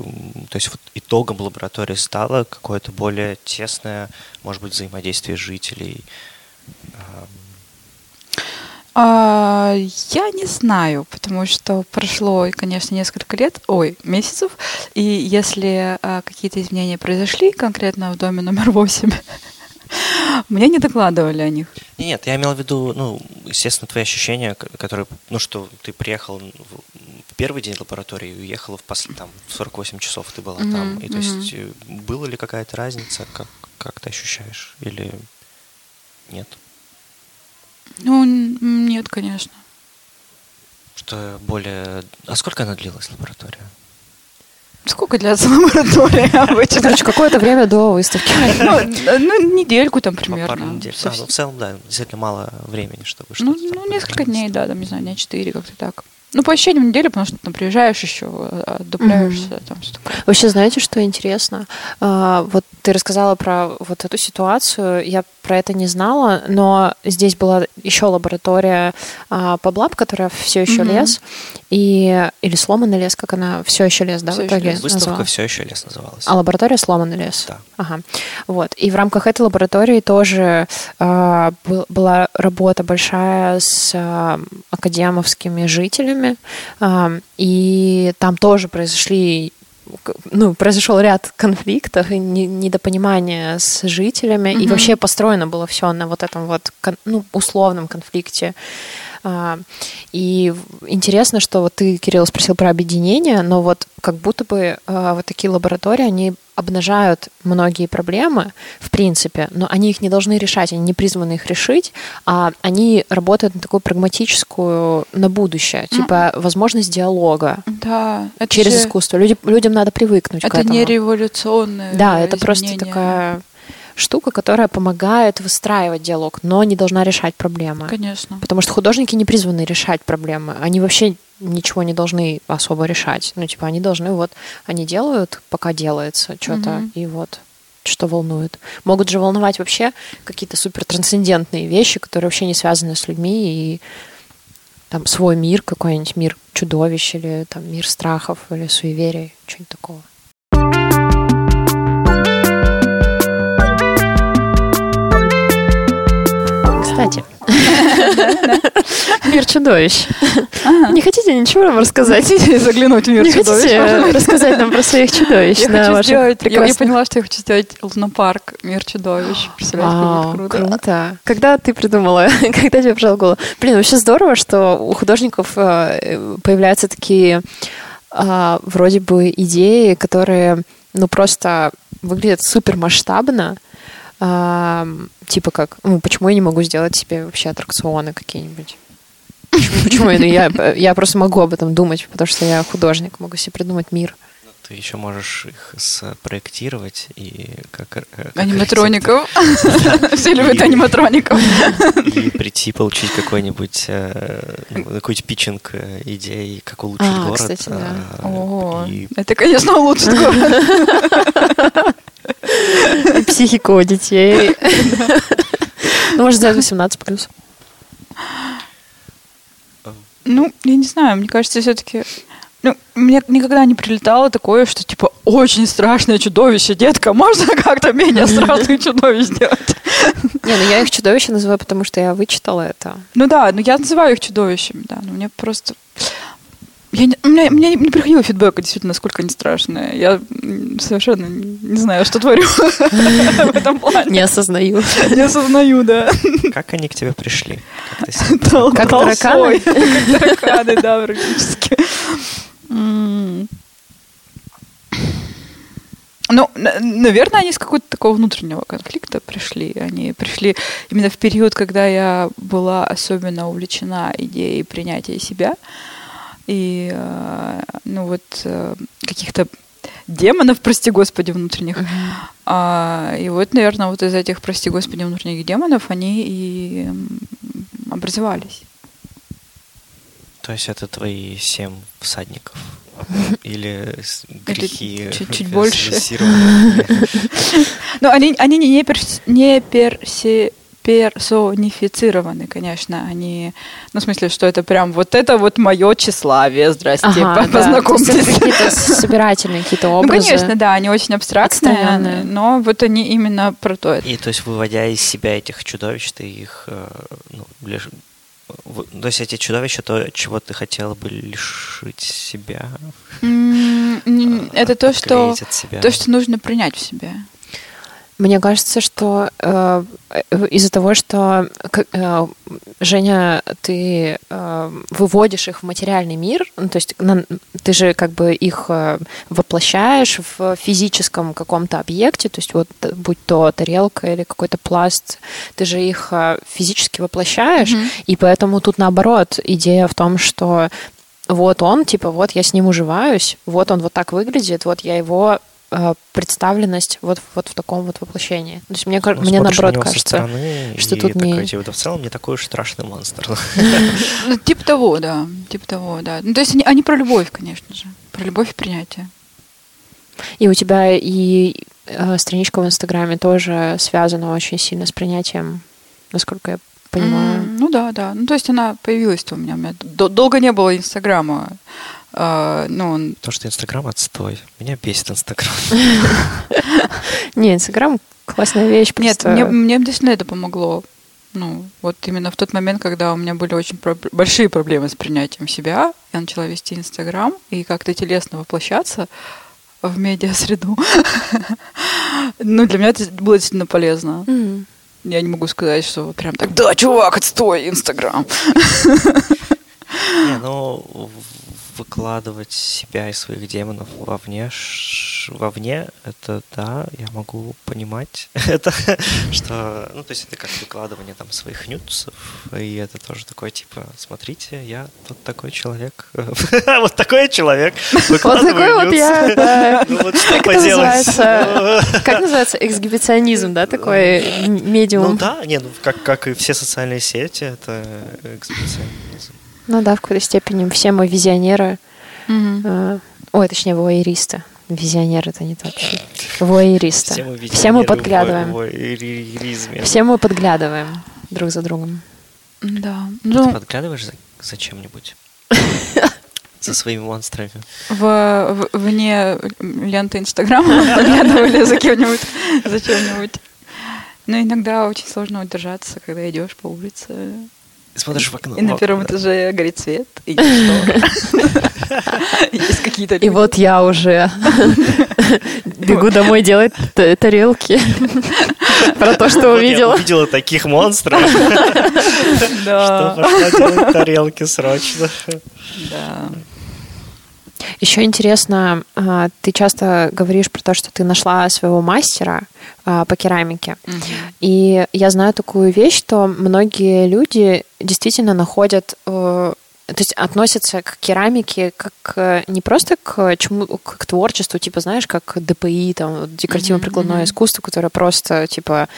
то есть вот итогом лаборатории стало какое-то более тесное, может быть, взаимодействие жителей? А, я не знаю, потому что прошло, конечно, несколько лет, ой, месяцев, и если а, какие-то изменения произошли конкретно в доме номер 8, мне не докладывали о них. Не, Нет, я имел в виду, ну, естественно, твои ощущения, ко- которые, ну, что ты приехал в первый день лаборатории и уехала в пос- там, в 48 часов ты была Мгм, там. И то мгм. есть э, была ли какая-то разница, как, как ты ощущаешь? Или нет? Ну, нет, конечно. Что более... А сколько она длилась, лаборатория? Сколько длится лаборатория обычно? Короче, какое-то время до выставки. Ну, ну, недельку там Пару примерно. недель. А, ну, в целом, да, действительно мало времени, чтобы Ну, что-то ну, несколько дней, да, там, не знаю, дня четыре, как-то так. Ну, по ощущениям недели, потому что там приезжаешь еще, отдупляешься, там все такое. Вообще, знаете, что интересно? А, Вот ты рассказала про вот эту ситуацию, я про это не знала, но здесь была еще лаборатория а, по Блаб, которая все еще Мгм. лес, и или сломанный лес, как она все еще лес, да, Всё в итоге лес. Выставка называлась? все еще лес называлась. А лаборатория сломанный лес. Да. Ага. Вот. И в рамках этой лаборатории тоже а, был- была работа большая с а, академовскими жителями. А, и там тоже произошли ну, произошел ряд конфликтов и не- недопонимания с жителями, и Мгм. вообще построено было все на вот этом вот ну, условном конфликте. А, И интересно, что вот ты, Кирилл, спросил про объединение, но вот как будто бы а, вот такие лаборатории, они обнажают многие проблемы, в принципе, но они их не должны решать, они не призваны их решить, а они работают на такую прагматическую, на будущее, типа возможность диалога Да, это через же- искусство. Люди, людям надо привыкнуть к Это этому. не революционное Да, это просто изменение. такая штука, которая помогает выстраивать диалог, но не должна решать проблемы. Конечно. Потому что художники не призваны решать проблемы. Они вообще ничего не должны особо решать. Ну, типа, они должны вот, они делают, пока делается что-то, Мгм. и вот что волнует. Могут же волновать вообще какие-то супер трансцендентные вещи, которые вообще не связаны с людьми, и там свой мир какой-нибудь, мир чудовищ, или там мир страхов, или суеверий, что-нибудь такого. Кстати, мир чудовищ. Не хотите ничего нам рассказать? Заглянуть в мир Не чудовищ. хотите рассказать нам про своих чудовищ? Я хочу сделать, я, поняла, что я хочу сделать лунопарк, мир чудовищ. Представляете, круто. Когда ты придумала, когда тебе пришла в голову? Блин, вообще здорово, что у художников э, появляются такие а, вроде бы идеи, которые, ну, просто выглядят супер масштабно. Типа как, ну, почему я не могу сделать себе вообще аттракционы какие-нибудь? Почему, ну, я, я просто могу об этом думать, потому что я художник, могу себе придумать мир. Ты еще можешь их спроектировать и как, ар- как Аниматроников. Все любят аниматроников. И прийти получить какой-нибудь э, ну, какой-нибудь питчинг э, идей, как улучшить А, город. а, это, конечно, улучшит город. И психику у детей. Ну, может, сделать 18 плюс. Ну, я не знаю, мне кажется, все-таки... Ну, мне никогда не прилетало такое, что, типа, очень страшное чудовище, детка, можно как-то менее страшных чудовищ сделать? Не, ну я их чудовище называю, потому что я вычитала это. Ну да, ну я называю их чудовищами, да, но мне просто... Я не, мне, мне не приходило фидбэка, действительно, насколько они страшные. Я совершенно не знаю, что творю в этом плане. Не осознаю. Не осознаю, да. как они к тебе пришли? Как толстой. Как тараканы, да, практически. Ну, на- наверное, они с какого-то такого внутреннего конфликта пришли. Они пришли именно в период, когда я была особенно увлечена идеей принятия себя. И, э, ну вот, э, каких-то демонов, прости господи, внутренних. А, и вот, наверное, вот из этих, прости господи, внутренних демонов они и образовались. То есть это твои семь всадников? Или с- грехи чуть- чуть перс- больше. Но они, они не, перс- не перси- персонифицированы, конечно. Они, ну, в смысле, что это прям вот это вот мое тщеславие, здрасте, Ага, да. Познакомьтесь. это какие-то собирательные какие-то Ну, образы. конечно, да, они очень абстрактные, но вот они именно про то. И то есть, выводя из себя этих чудовищ, ты их, э, ну, то есть эти чудовища, то, чего ты хотела бы лишить себя, э, Это то, что себя. то, что нужно принять в себе. Мне кажется, что э, э, из-за того, что э, Женя, ты э, выводишь их в материальный мир, ну, то есть на- ты же как бы их э, воплощаешь в физическом каком-то объекте, то есть вот э, будь то тарелка или какой-то пласт, ты же их э, физически воплощаешь, Мгм. и поэтому тут наоборот идея в том, что вот он, типа, вот я с ним уживаюсь, вот он вот так выглядит, вот я его представленность вот, вот в таком вот воплощении. То есть мне, ну, мне наоборот кажется, что тут такой, не... Типа, да в целом не такой уж страшный монстр. Ну, типа того, да. Типа того, да. Ну, то есть они, они про любовь, конечно же. Про любовь и принятие. И у тебя и э, страничка в Инстаграме тоже связана очень сильно с принятием, насколько я понимаю. Mm, ну да, да. Ну то есть она появилась-то у меня. У меня долго не было Инстаграма. Uh, ну, он... То, что Инстаграм отстой. Меня бесит Инстаграм. Не, Инстаграм классная вещь. Нет, мне, мне действительно это помогло. Ну, вот именно в тот момент, когда у меня были очень большие проблемы с принятием себя, я начала вести Инстаграм и как-то телесно воплощаться в медиа-среду. ну, для меня это было действительно полезно. Я не могу сказать, что прям так, да, чувак, отстой, Инстаграм. Не, ну, выкладывать себя и своих демонов вовне, вовне, это да, я могу понимать это, что, ну, то есть это как выкладывание там своих нюцев, и это тоже такое, типа, смотрите, я вот такой человек, вот такой человек, Вот такой вот я. Ну, вот что поделать. Как называется эксгибиционизм, да, такой медиум? Ну да, не, ну, как и все социальные сети, это эксгибиционизм. Ну да, в какой-то степени. Все мы визионеры. Угу. Ой, точнее, воеристы. Визионер это не так. Воеристы. Все мы, Все мы подглядываем. Все мы подглядываем друг за другом. Да. Ну... Ты подглядываешь за, за чем-нибудь? За своими монстрами. В, в, вне ленты Инстаграма подглядывали за кем-нибудь, за чем-нибудь. Но иногда очень сложно удержаться, когда идешь по улице смотришь в окно. И на первом этаже горит свет, и Есть какие-то И вот я уже бегу домой делать тарелки. Про то, что увидела. увидела таких монстров. Что пошла делать тарелки срочно. Да. Еще интересно, а, ты часто говоришь про то, что ты нашла своего мастера а, по керамике. Угу. И я знаю такую вещь, что многие люди действительно находят э, то есть относятся к керамике как не просто к чему к творчеству, типа знаешь, как ДПИ, там декоративно-прикладное mm-hmm. искусство, которое просто типа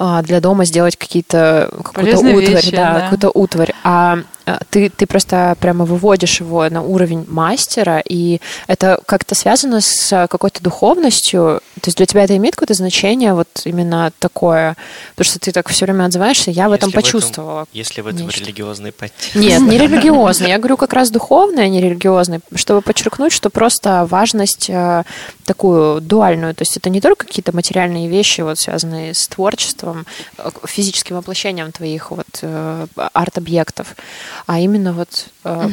а, для дома сделать какие-то какую-то утварь, вещи, да, да. какую-то утварь. А Э, ты, ты просто прямо выводишь его на уровень мастера, и это как-то связано с какой-то духовностью. То есть для тебя это имеет какое-то значение, вот именно такое, потому что ты так все время отзываешься, я в этом если почувствовала. В этом, если в этом нечто. религиозный подтекст. Нет, не религиозный. Я говорю как раз духовный, а не религиозный, чтобы подчеркнуть, что просто важность э, такую дуальную. То есть это не только какие-то материальные вещи, вот связанные с творчеством, э, физическим воплощением твоих вот арт-объектов, а именно вот э,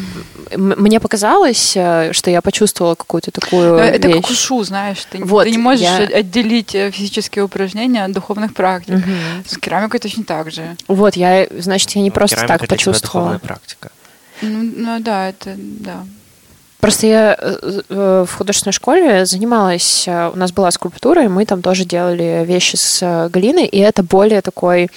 мне показалось, э, что я почувствовала какую-то такую Но Это вещь. как ушу, знаешь, ты, вот, ты не можешь я... отделить э, физические упражнения от духовных практик. Угу. С керамикой точно так же. Вот, я, значит, я не ну, просто так почувствовала. Это практика. Ну, ну да, это да. Просто я э, в художественной школе занималась, у нас была скульптура, и мы там тоже делали вещи с глиной, и это более такой,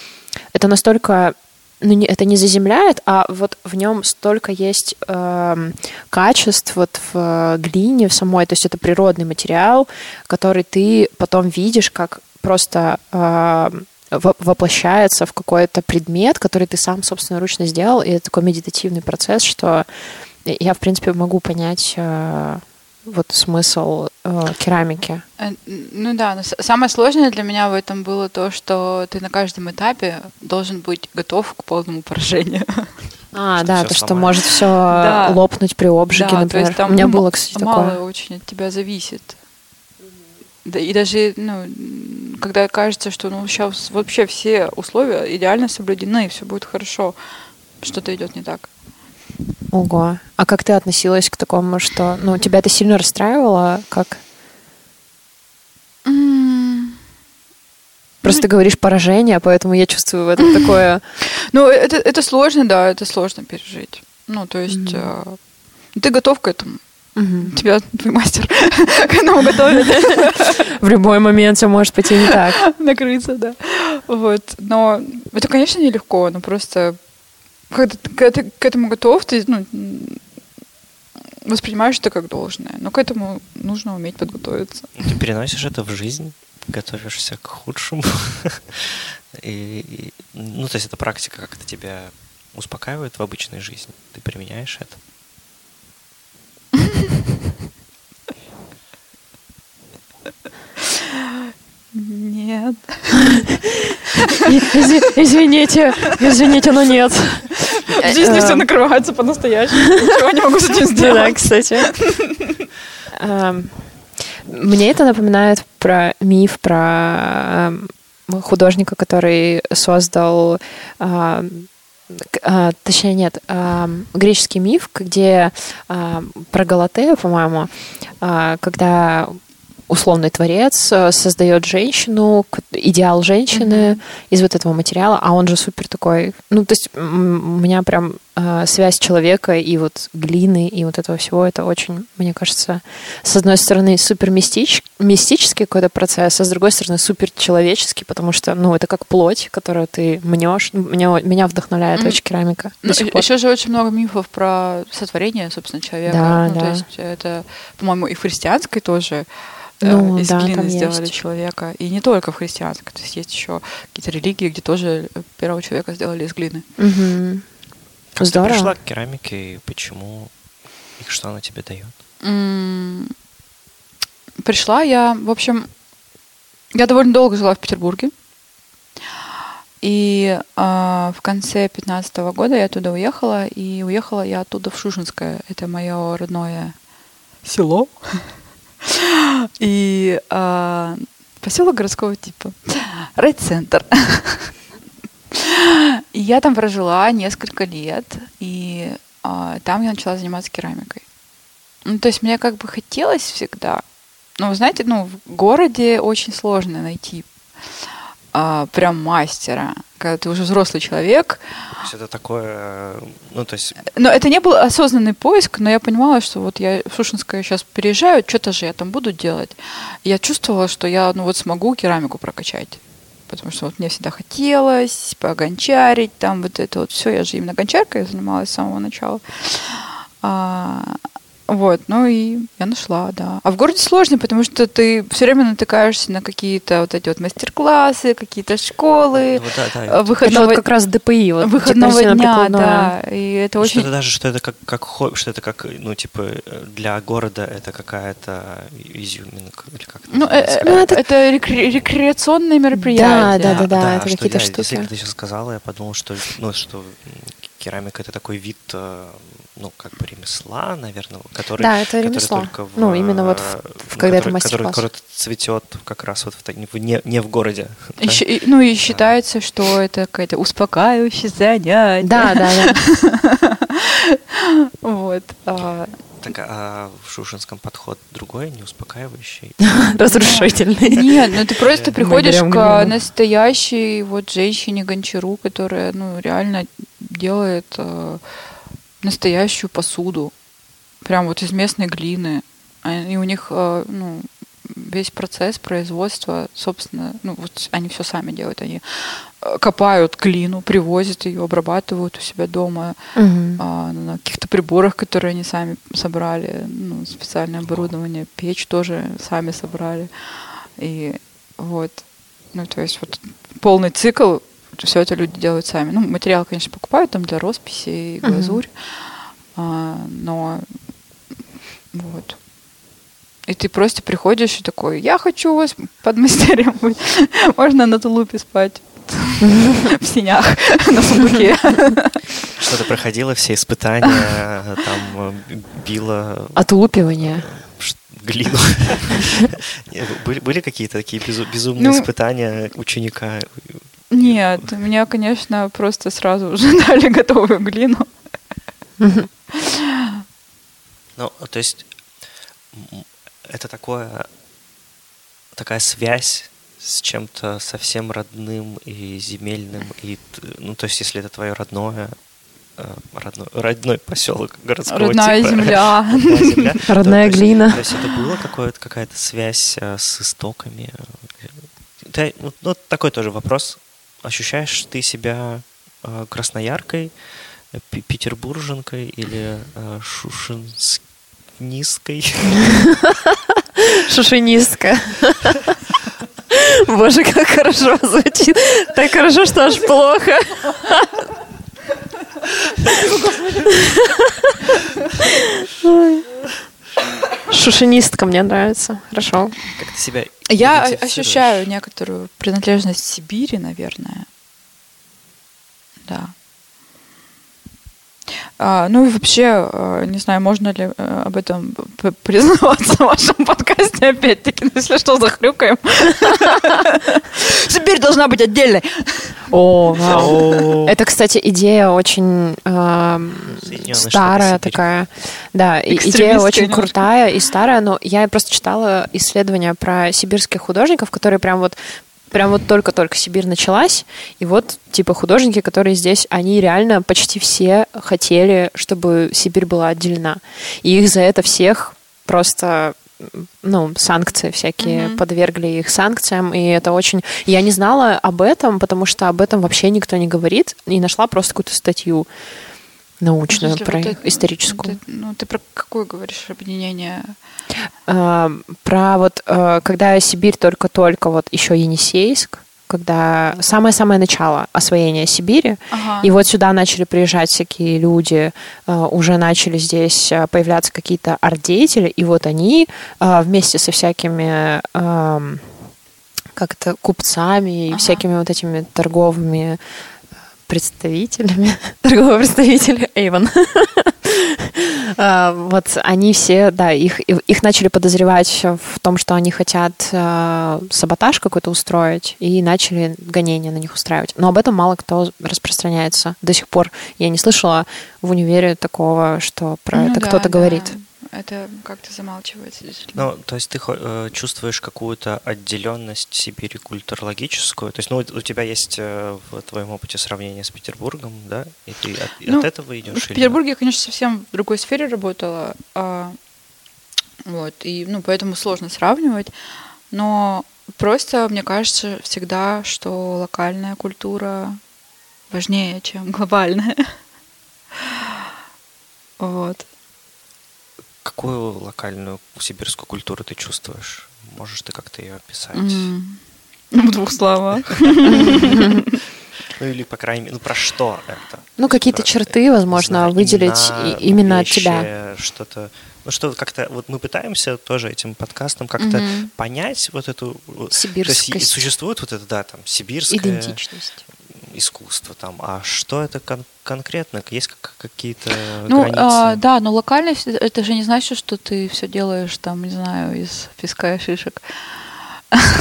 это настолько ну, не, это не заземляет, а вот в нем столько есть э, качеств вот в э, глине в самой, то есть это природный материал, который ты потом видишь как просто э, воплощается в какой-то предмет, который ты сам собственноручно сделал, и это такой медитативный процесс, что я, в принципе, могу понять э, вот смысл э, керамики. Э, ну да, но самое сложное для меня в этом было то, что ты на каждом этапе должен быть готов к полному поражению. А, что да, то, что может все да. лопнуть при обжиге, да, например. То есть там У меня было, кстати, мало такое. очень от тебя зависит. Да, и даже, ну, когда кажется, что ну, сейчас вообще все условия идеально соблюдены, и все будет хорошо, что-то идет не так. Ого. А как ты относилась к такому, что... Ну, тебя это сильно расстраивало? Как? Просто ты говоришь поражение, поэтому я чувствую в этом такое... Ну, это, это сложно, да, это сложно пережить. Ну, то есть mm-hmm. э, ты готов к этому. Угу. Тебя твой мастер к этому готовит. В любой момент все может пойти не так. Накрыться, да. Вот. Но это, конечно, нелегко, но просто когда, ты к этому готов, ты, ну, воспринимаешь это как должное. Но к этому нужно уметь подготовиться. Ты переносишь это в жизнь, готовишься к худшему. И, и, ну, то есть эта практика как-то тебя успокаивает в обычной жизни. Ты применяешь это. Нет. Извините, извините, но нет. В жизни все накрывается по-настоящему. Ничего не могу с этим Да, сделать. кстати. Эм, Мне это напоминает про миф про эм, художника, который создал а, точнее нет, греческий миф, где про Галатею, по-моему, а, когда условный творец э, создает женщину, идеал женщины из вот этого материала, а он же супер такой, ну то есть у меня прям э, связь человека и вот глины и вот этого всего, это очень, мне кажется, с одной стороны супер мистич, мистический какой-то процесс, а с другой стороны супер человеческий, потому что, ну, это как плоть, которую ты мнешь. Ну, Меня, меня вдохновляет Мгм. очень керамика. до Ну, пор. еще же очень много мифов про сотворение, собственно, человека. Да, ну, да. То есть это, по-моему, и в христианской тоже э, Ну, из да, глины сделали есть. человека. И не только в христианской. То есть есть еще какие-то религии, где тоже первого человека сделали из глины. Мгм. Как Здорово. ты пришла к керамике и почему? И что она тебе дает? Пришла я, в общем, я довольно долго жила в Петербурге. И а, в конце 15 года я оттуда уехала, и уехала я оттуда в Шушинское. Это мое родное село. И а, поселок городского типа. Райцентр. И я там прожила несколько лет, и а, там я начала заниматься керамикой. Ну, то есть мне как бы хотелось всегда. Но, вы знаете, ну, в городе очень сложно найти а, прям мастера, когда ты уже взрослый человек. То есть это такое, э, ну, то есть Но это не был осознанный поиск, но я понимала, что вот я в Шушинское сейчас переезжаю, что-то же я там буду делать. И я чувствовала, что я, ну, вот смогу керамику прокачать. Потому что вот мне всегда хотелось погончарить, там вот это вот все. Я же именно гончаркой занималась с самого начала. А, вот, ну и я нашла, да. А в городе сложно, потому что ты все время натыкаешься на какие-то вот эти вот мастер-классы, какие-то школы, ну, да, да, э, Это выходного, вот как раз ДПИ. Вот, выходного типа, дня, да. И это Что очень... это даже, что это как, как хобби, что это как, ну, типа, э, для города это какая-то изюминка, или как это Ну, э, называется? э, Ну, это- это, рекре- рекреационные мероприятия. Да, да, да, это что какие-то я- штуки. Если ты сейчас сказала, я подумал, что, ну, что керамика это такой вид, э, ну, как бы ремесла, наверное, который, Да, это который ремесло. только в, Ну, именно вот в- э, в- когда это который, который, мастер-класс. который цветет как раз вот в, не, не в городе. И да? и- ну и считается, что это какое-то успокаивающее занятие. Да, да, да. Вот. Так, а в Шушинском подход другой, не успокаивающий? Разрушительный. Нет, ну ты просто Мы приходишь к настоящей вот женщине-гончару, которая, ну, реально делает э, настоящую посуду. Прям вот из местной глины. А- И у них, э, ну, весь процесс производства, собственно, ну, вот они все сами делают. Они э, копают глину, привозят ее, обрабатывают у себя дома Мгм. а, на каких-то приборах, которые они сами собрали, ну, специальное оборудование, печь тоже сами собрали. И вот, ну, то есть вот полный цикл, все это люди делают сами. Ну, материал, конечно, покупают там для росписи и глазурь, а, но вот. И ты просто приходишь и такой, я хочу у вас под мастерем быть. Можно на тулупе спать в синях на сундуке. Что ты проходила все испытания, там била Отлупивание. глину? Были, были какие-то такие безу- безумные Ну, испытания ученика? Нет, меня, конечно, просто сразу уже дали готовую глину. Ну, то есть это такое, такая связь с чем-то совсем родным и земельным, и, ну, то есть если это твое родное, э, родной, родной поселок городского Родная типа, земля. родная земля, то- Родная то есть- глина. То есть это было какое-то, какая-то связь э, с истоками? Ты, ну, ну, такой тоже вопрос. Ощущаешь ты себя э, краснояркой, петербурженкой или Шушнисткой. Шушинистка. Боже, как хорошо звучит. Так хорошо, что аж плохо. Шушинистка мне нравится. Хорошо. Как ты себя Я ощущаю некоторую принадлежность Сибири, наверное. Да. А, ну и вообще, э, не знаю, можно ли э, об этом признаваться в вашем подкасте опять-таки, ну, если что, захрюкаем. Сибирь должна быть отдельной. О, Это, кстати, идея очень эм, старая такая. Да, идея очень немножко. крутая и старая, но я просто читала исследования про сибирских художников, которые прям вот прям вот только-только Сибирь началась, и вот типа художники, которые здесь, они реально почти все хотели, чтобы Сибирь была отделена. И их за это всех просто ну, санкции всякие, Мгм. подвергли их санкциям, и это очень... Я не знала об этом, потому что об этом вообще никто не говорит, и нашла просто какую-то статью научную, про вот это- историческую. вот это- ну, ты про какое говоришь объединение? А, про вот, э, когда Сибирь только-только, вот еще Енисейск, когда самое-самое начало освоения Сибири, Ага. и вот сюда начали приезжать всякие люди, э, уже начали здесь э, появляться какие-то арт-деятели, и вот они вместе со всякими эм, как это, купцами и Ага. всякими вот этими торговыми представителями, торговые представители Avon. А, Вот они все, да, их, их начали подозревать в том, что они хотят э, саботаж какой-то устроить, и начали гонения на них устраивать. Но об этом мало кто распространяется. До сих пор я не слышала в универе такого, что про Ну это да, кто-то да. говорит. Это как-то замалчивается. действительно. Ну, то есть ты э, чувствуешь какую-то отделенность Сибири культурологическую? То есть, ну, у тебя есть э, в твоем опыте сравнение с Петербургом, да? И ты от, Ну, от этого идешь? В или Петербурге я, конечно, совсем в другой сфере работала. а, вот, и, ну, поэтому сложно сравнивать. Но просто, мне кажется, всегда, что локальная культура важнее, чем глобальная. Вот. Какую локальную сибирскую культуру ты чувствуешь? Можешь ты как-то ее описать? Ну, В двух словах. Ну, или, по крайней мере, ну, про что это? Ну, какие-то Э, черты, не возможно, выделить именно от тебя. Что-то, ну что как-то, вот мы пытаемся тоже этим подкастом как-то понять вот эту... есть Сибирскость. существует вот это, да, там, сибирское Идентичность. Искусство там, а что это кон- конкретно? Есть как- какие-то Ну, границы? а, да, но локальность это- же не значит, что ты все делаешь там, не знаю, из песка и шишек.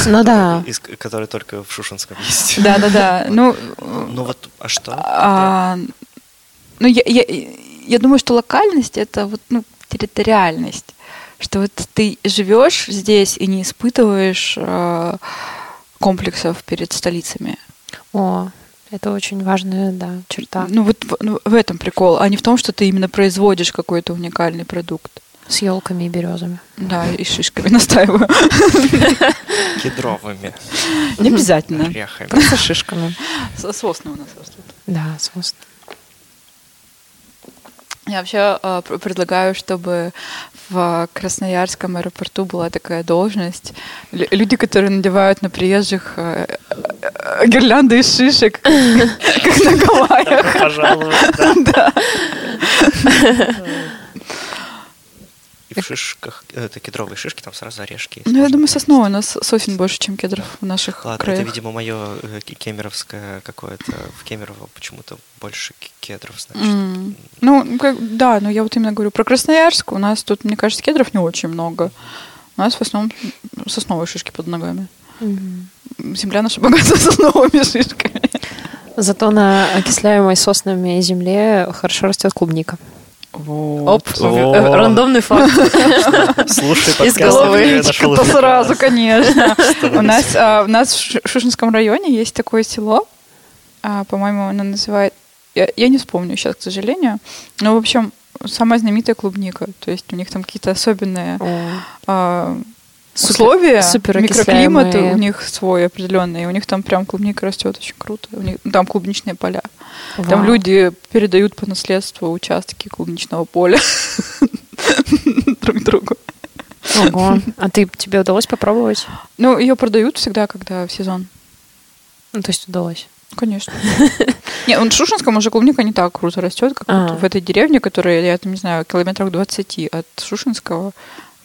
Ну да. Из- которые только в Шушинском есть. Да, да, да. Ну, Ну вот, а что? А, ну, я, я, я думаю, что локальность это вот, ну, территориальность. Что вот ты живешь здесь и не испытываешь э, комплексов перед столицами. О, это очень важная, да, черта. Ну, вот в, ну, в этом прикол, а не в том, что ты именно производишь какой-то уникальный продукт. С елками и березами. Да, и шишками настаиваю. Кедровыми Не обязательно. орехами. Просто шишками. С- Сосны у нас растут. Да, собственно. Я вообще э, пр- предлагаю, чтобы в Красноярском аэропорту была такая должность. Лю- Люди, которые надевают на приезжих э, э, гирлянды из шишек, как на Гавайях. Пожалуйста. Да. И в шишках, э, это кедровые шишки, там сразу орешки есть. Ну, я думаю, поесть. сосновый. У нас сосен больше, чем кедров в наших Ладно, краях. это, видимо, мое кемеровское какое-то. В Кемерово почему-то больше кедров, значит. М. Ну, как- да, но я вот именно говорю про Красноярск. У нас тут, мне кажется, кедров не очень много. У нас в основном сосновые шишки под ногами. Мгм. Земля наша богата сосновыми шишками. Зато на окисляемой соснами земле хорошо растет клубника. Оп, О. э, рандомный факт. Слушай, Из головы. То это. сразу, конечно. У нас, а, у нас в Шу- Шушинском районе есть такое село, а, по-моему, оно называет... Я, не вспомню сейчас, к сожалению. Но, в общем, самая знаменитая клубника. То есть у них там какие-то особенные а, условия, микроклимат у них свой определенный. У них там прям клубника растет очень круто. У них, там клубничные поля. Там вау. люди передают по наследству участки клубничного поля. друг другу. Ого. А ты, тебе удалось попробовать? Ну, ее продают всегда, когда в сезон. Ну, то есть удалось. Конечно. Не, он в Шушинском уже клубника не так круто растет, как А. вот в этой деревне, которая, я там не знаю, километрах 20 от Шушинского.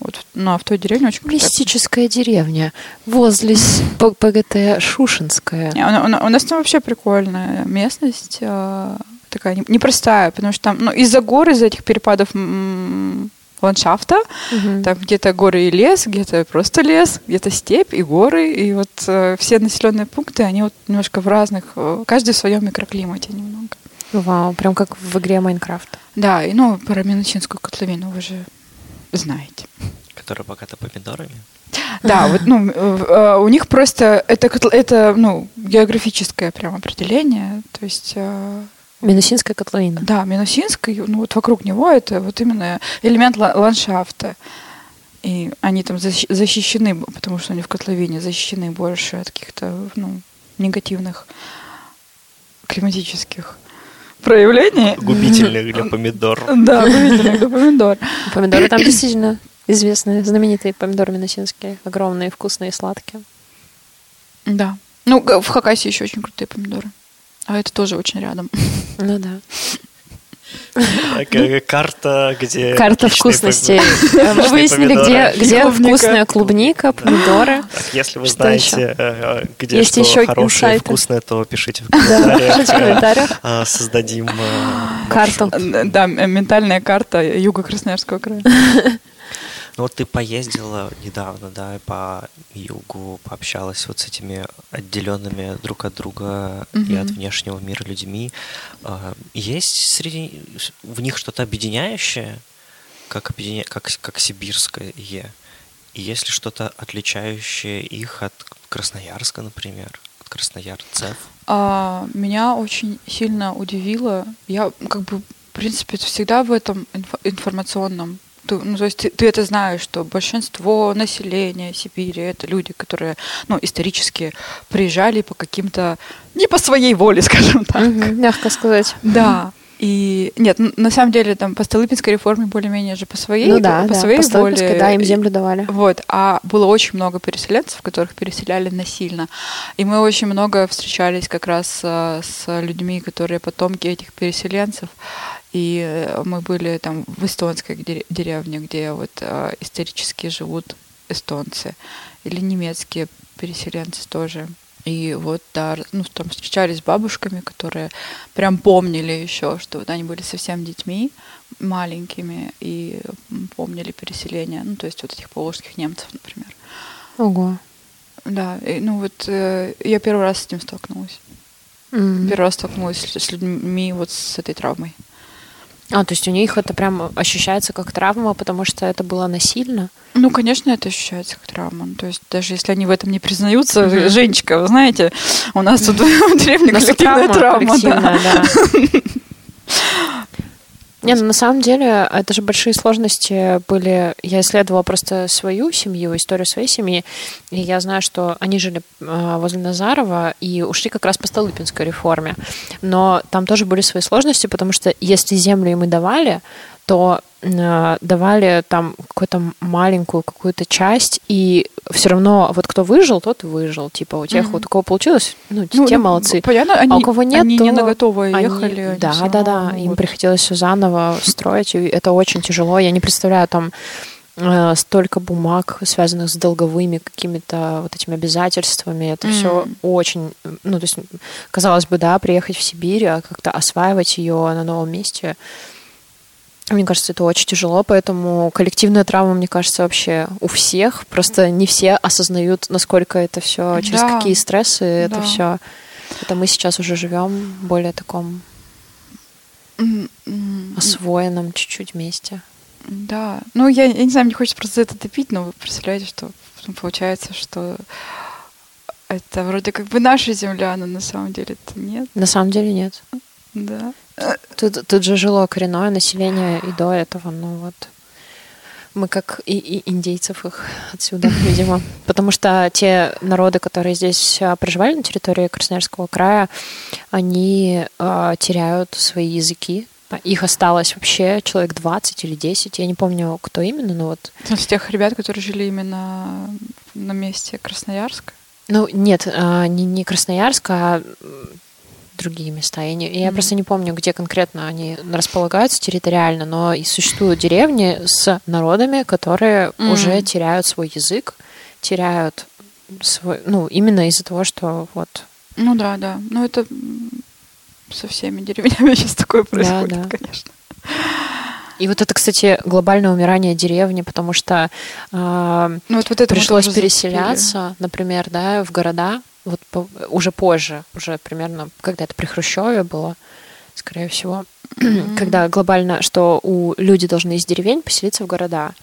Вот, ну, а в той деревне очень крутая. Мистическая деревня возле ПГТ Шушинская. Не, у, у- у нас там вообще прикольная местность, э, такая не- непростая, потому что там, ну, из-за гор, из-за этих перепадов ландшафта, Мгм. там где-то горы и лес, где-то просто лес, где-то степь и горы, и вот э, все населенные пункты, они вот немножко в разных, э, каждый в своем микроклимате немного. Вау, прям как в игре Майнкрафт. Да, и ну, про Минусинскую котловину вы же знаете. Которая богата помидорами. Да, вот, ну, э, у них просто это, это, ну, географическое прям определение, то есть э, Минусинская котловина. Да, Минусинск, и, ну вот вокруг него это вот именно элемент ла- ландшафта. И они там защ- защищены, потому что они в котловине защищены больше от каких-то ну, негативных климатических проявлений. Губительных для помидор. Да, губительных для помидор. Помидоры там действительно известные, знаменитые помидоры минусинские. Огромные, вкусные, сладкие. Да. Ну, в Хакасии еще очень крутые помидоры. А это тоже очень рядом. Ну да. Такая Карта, где... Карта вкусностей. Э, Мы выяснили, где, где вкусная клубника, помидоры. Если вы знаете, э, где Есть что еще хорошее и вкусное, то пишите в комментариях. э, Создадим э, Карту. Да, ментальная карта юга Красноярского края. Ну вот ты поездила недавно, да, по югу, пообщалась вот с этими отделенными друг от друга и Мгм. от внешнего мира людьми. А, Есть среди в них что-то объединяющее, как, объединя... как, как сибирское? И есть ли что-то отличающее их от Красноярска, например, от красноярцев? А, меня очень сильно удивило. Я как бы, в принципе, всегда в этом инфо- информационном. Ты- ну, то есть ты, ты это знаешь, что большинство населения Сибири это люди, которые, ну, исторически приезжали по каким-то не по своей воле, скажем так. Мгм, Мягко сказать. Да. И нет, на самом деле там по Столыпинской реформе более-менее же по своей, Ну да, по да, своей по воле. да, им землю давали. Вот, а было очень много переселенцев, которых переселяли насильно. И мы очень много встречались как раз э, с людьми, которые потомки этих переселенцев. И э, мы были там в эстонской дере- деревне, где вот э, исторически живут эстонцы. Или немецкие переселенцы тоже. И вот, да, ну, там встречались с бабушками, которые прям помнили еще, что вот они были совсем детьми маленькими и помнили переселение, ну, то есть вот этих поволжских немцев, например. Ого. Да, и, ну вот э, я первый раз с этим столкнулась. М. Первый раз столкнулась с, с людьми вот с этой травмой. А, то есть у них это прям ощущается как травма, потому что это было насильно? Ну, конечно, это ощущается как травма. Ну, То есть даже если они в этом не признаются, Мгм. Женечка, вы знаете, у нас тут в деревне коллективная травма. да. Не, ну на самом деле это же большие сложности были. Я исследовала просто свою семью, историю своей семьи, и я знаю, что они жили э, возле Назарова и ушли как раз по Столыпинской реформе. Но там тоже были свои сложности, потому что если землю им и давали, то э, давали там какую-то маленькую какую-то часть, и все равно вот кто выжил, тот выжил. Типа у тех, вот у кого получилось, ну, Ну, те ну, молодцы. Понятно, они, а у кого нет, они то не на готовое они- ехали. они да, да, да. ну, Им приходилось все заново строить, и это очень тяжело. Я не представляю там э, столько бумаг, связанных с долговыми какими-то вот этими обязательствами. Это все М. очень, ну, то есть, казалось бы, да, приехать в Сибирь, а как-то осваивать ее на новом месте. Мне кажется, это очень тяжело, поэтому коллективная травма, мне кажется, вообще у всех. Просто не все осознают, насколько это все, через Да. какие стрессы это Да. все. Это мы сейчас уже живем в более таком М, м, освоенном чуть-чуть месте. Да. Ну, я, я не знаю, мне хочется просто за это топить, но вы представляете, что получается, что это вроде как бы наша земля, но на самом деле это нет. На самом деле нет. Да. Тут, тут же жило коренное население и до этого, ну вот. Мы как и, и индейцев их отсюда, видимо. Потому что те народы, которые здесь а, проживали на территории Красноярского края, они а, теряют свои языки Их осталось вообще человек 20 или 10, я не помню, кто именно, но вот... С тех ребят, которые жили именно на месте Красноярска? Ну, нет, а, не, не Красноярск, а другие места. Я, не, я mm-hmm. просто не помню, где конкретно они располагаются территориально, но и существуют деревни с народами, которые mm-hmm. уже теряют свой язык, теряют свой, ну, именно из-за того, что вот. Ну да, да. Ну это со всеми деревнями сейчас такое происходит, да, да. конечно. И вот это, кстати, глобальное умирание деревни, потому что э, ну, вот, вот это пришлось переселяться, запили. например, да, в города, вот по, уже позже, уже примерно когда-то при Хрущеве было, скорее всего, mm-hmm. когда глобально, что у люди должны из деревень поселиться в города.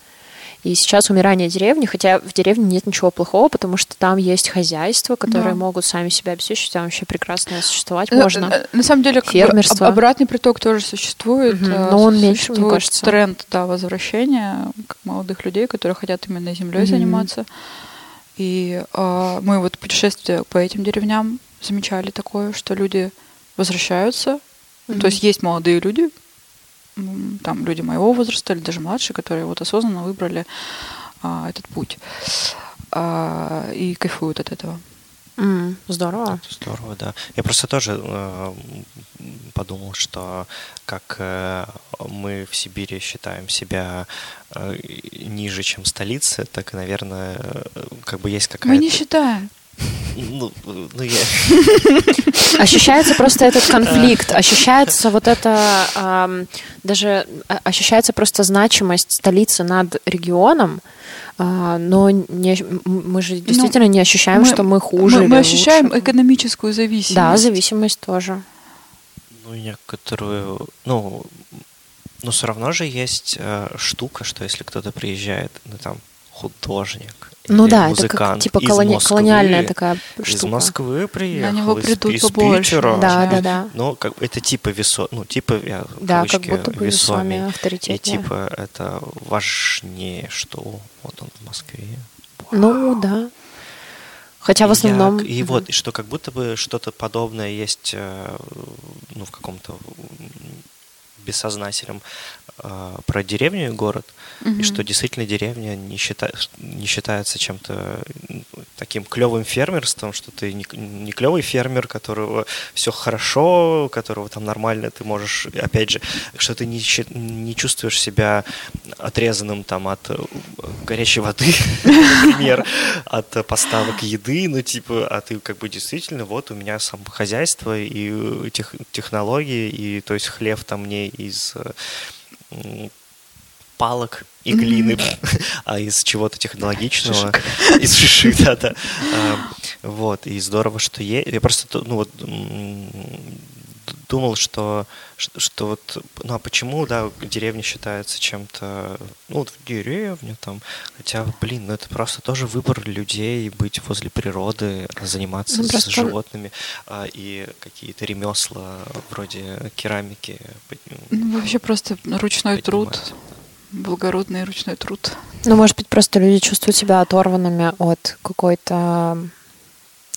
И сейчас умирание деревни, хотя в деревне нет ничего плохого, потому что там есть хозяйства, которые да. могут сами себя обеспечить, там вообще прекрасно существовать э, можно. Э, на самом деле, Фермерство. Как бы обратный приток тоже существует. Угу. Но он меньше, мне кажется. тренд да, возвращения молодых людей, которые хотят именно землей угу. заниматься. И э, мы вот путешествия по этим деревням замечали такое, что люди возвращаются. Mm-hmm. То есть есть молодые люди, там люди моего возраста или даже младшие, которые вот осознанно выбрали а, этот путь а, и кайфуют от этого. Mm, здорово. Здорово, да. Я просто тоже э, подумал, что как э, мы в Сибири считаем себя э, ниже, чем столица, так и, наверное, э, как бы есть какая-то... Мы не считаем. Ну, ну я... Ощущается просто этот конфликт, ощущается вот это, эм, даже ощущается просто значимость столицы над регионом, а, но не, мы же ну, действительно ну, не ощущаем, мы, что мы хуже. Мы, мы ощущаем лучше. экономическую зависимость. Да, зависимость тоже. Ну, некоторую, ну, но все равно же есть э, штука, что если кто-то приезжает, ну там художник, ну да, это как, типа колони... Москвы, колониальная такая штука. Из Москвы приехал, На него придут из, побольше. Питера. Да, да, да. Ну, как, это типа весо, ну, типа, я, да, как будто бы весомее авторитет. И типа это важнее, что вот он в Москве. Ну, да. Хотя в основном... Я, и вот, что как будто бы что-то подобное есть э, ну, в каком-то бессознательном про деревню и город, угу. и что действительно деревня не, счита, не считается чем-то таким клевым фермерством, что ты не, не клевый фермер, которого все хорошо, которого там нормально ты можешь, опять же, что ты не, не чувствуешь себя отрезанным там от э, горячей воды, например, от поставок еды, ну типа, а ты как бы действительно, вот у меня сам хозяйство и тех, технологии, и то есть хлеб там мне из палок и глины, а из чего-то технологичного, из шишек, да-да. А, вот, и здорово, что есть. Я просто, ну вот, думал, что, что, что вот, ну а почему, да, деревня считается чем-то, ну вот в деревне там, хотя, блин, ну это просто тоже выбор людей быть возле природы, заниматься ну, с животными а, и какие-то ремесла вроде керамики. Ну, вообще просто ручной труд, благородный ручной труд. Ну, может быть, просто люди чувствуют себя оторванными от какой-то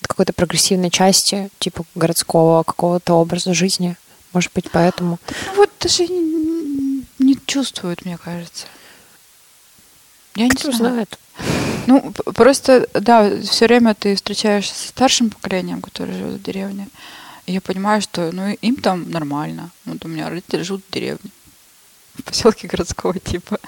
какой-то прогрессивной части, типа городского какого-то образа жизни. Может быть, поэтому. Ну, вот даже не, чувствуют, мне кажется. Я Кто не знаю. знает. Ну, просто, да, все время ты встречаешься с старшим поколением, которые живут в деревне. И я понимаю, что ну, им там нормально. Вот у меня родители живут в деревне поселке городского типа.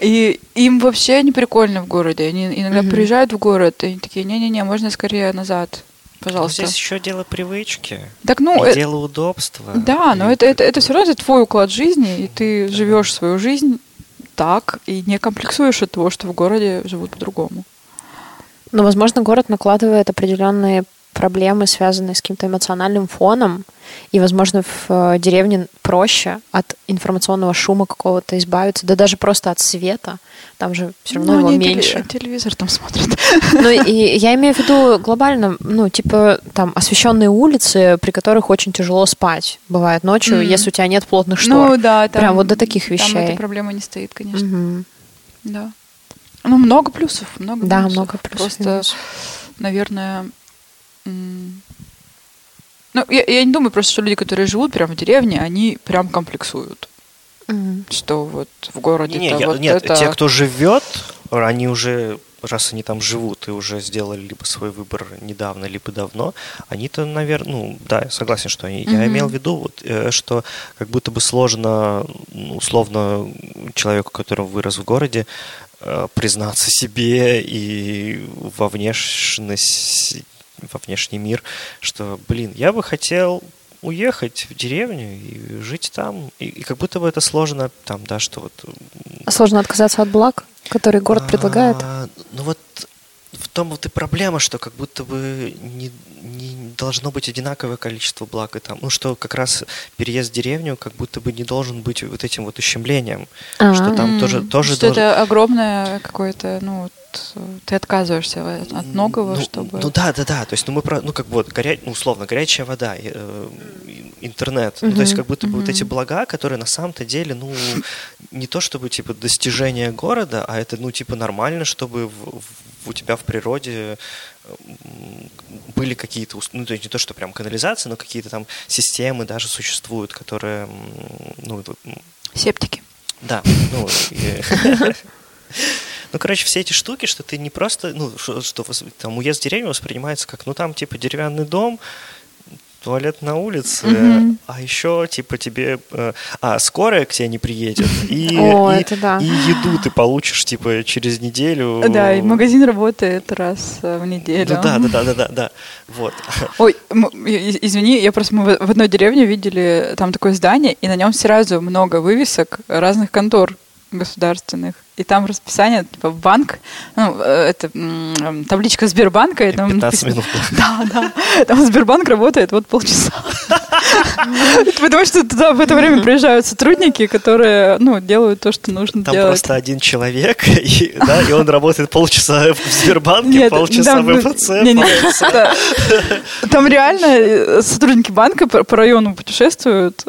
И им вообще не прикольно в городе. Они иногда mm-hmm. приезжают в город, и они такие, не-не-не, можно скорее назад. Пожалуйста. Но здесь еще дело привычки. Так, ну, и это, дело удобства. Да, и... но это, это, это все равно это твой уклад жизни, и ты да. живешь свою жизнь так и не комплексуешь от того, что в городе живут по-другому. Но, возможно, город накладывает определенные проблемы, связанные с каким-то эмоциональным фоном, и, возможно, в э, деревне проще от информационного шума какого-то избавиться, да даже просто от света, там же все равно ну, его меньше. телевизор там смотрят. Ну и я имею в виду глобально, ну типа там освещенные улицы, при которых очень тяжело спать, бывает ночью, mm-hmm. если у тебя нет плотных штор. Ну да, там, прям вот до таких вещей. Там эта проблема не стоит, конечно. Mm-hmm. Да. Ну много плюсов, много. Да, плюсов. много плюсов. Просто, наверное Ну, я, я не думаю просто, что люди, которые живут прямо в деревне, они прям комплексуют. Мгм. Что вот в городе Не, я- вот нет, это... те, кто живет, они уже, раз они там живут и уже сделали либо свой выбор недавно, либо давно, они-то, наверное, ну, да, я согласен, что они... Я Мгм. имел в виду, вот, э, что как будто бы сложно, ну, условно, человеку, который вырос в городе, признаться себе и во внешность, во внешний мир, что, блин, я бы хотел уехать в деревню и жить там, и, и как будто бы это сложно, там, да, что вот м, Сложно отказаться от благ, которые город предлагает. а, Ну вот в том вот и проблема, что как будто бы не, не должно быть одинаковое количество благ и там. Ну что как раз переезд в деревню как будто бы не должен быть вот этим вот ущемлением. Что там М, тоже, тоже что должен- это огромное какое-то, ну, вот, ты отказываешься от, от многого, ну, чтобы... Ну да, да, да. То есть, ну мы про, ну как вот горя... ну, условно горячая вода, э, интернет. Ну, то есть как будто бы вот эти блага, которые на самом-то деле, ну не то чтобы типа достижение города, а это ну типа нормально, чтобы в- в- у тебя в природе были какие-то, ну то есть не то, что прям канализация, но какие-то там системы даже существуют, которые, ну Септики. да, ну, ну, короче, все эти штуки, что ты не просто, ну, что, что там уезд в деревню воспринимается как, ну, там, типа, деревянный дом, туалет на улице, Мгм. а еще, типа, тебе, э, а, скорая к тебе не приедет, и, О, и- да. и еду ты получишь, типа, через неделю. Да, и магазин работает раз э, в неделю. Ну, да, да, да, да, да, да, вот. Ой, извини, я просто мы в одной деревне видели там такое здание, и на нем сразу много вывесок разных контор государственных. И там расписание, типа, банк, ну, э, это м, табличка Сбербанка. И там 15 написано- минут. Да, да. Там Сбербанк работает вот полчаса. Потому что туда в это время приезжают сотрудники, которые, ну, делают то, что нужно Там делать. просто один человек, и, да, и он работает полчаса в Сбербанке, Нет, полчаса в ну, МФЦ, да. Там реально э, сотрудники банка по, по району путешествуют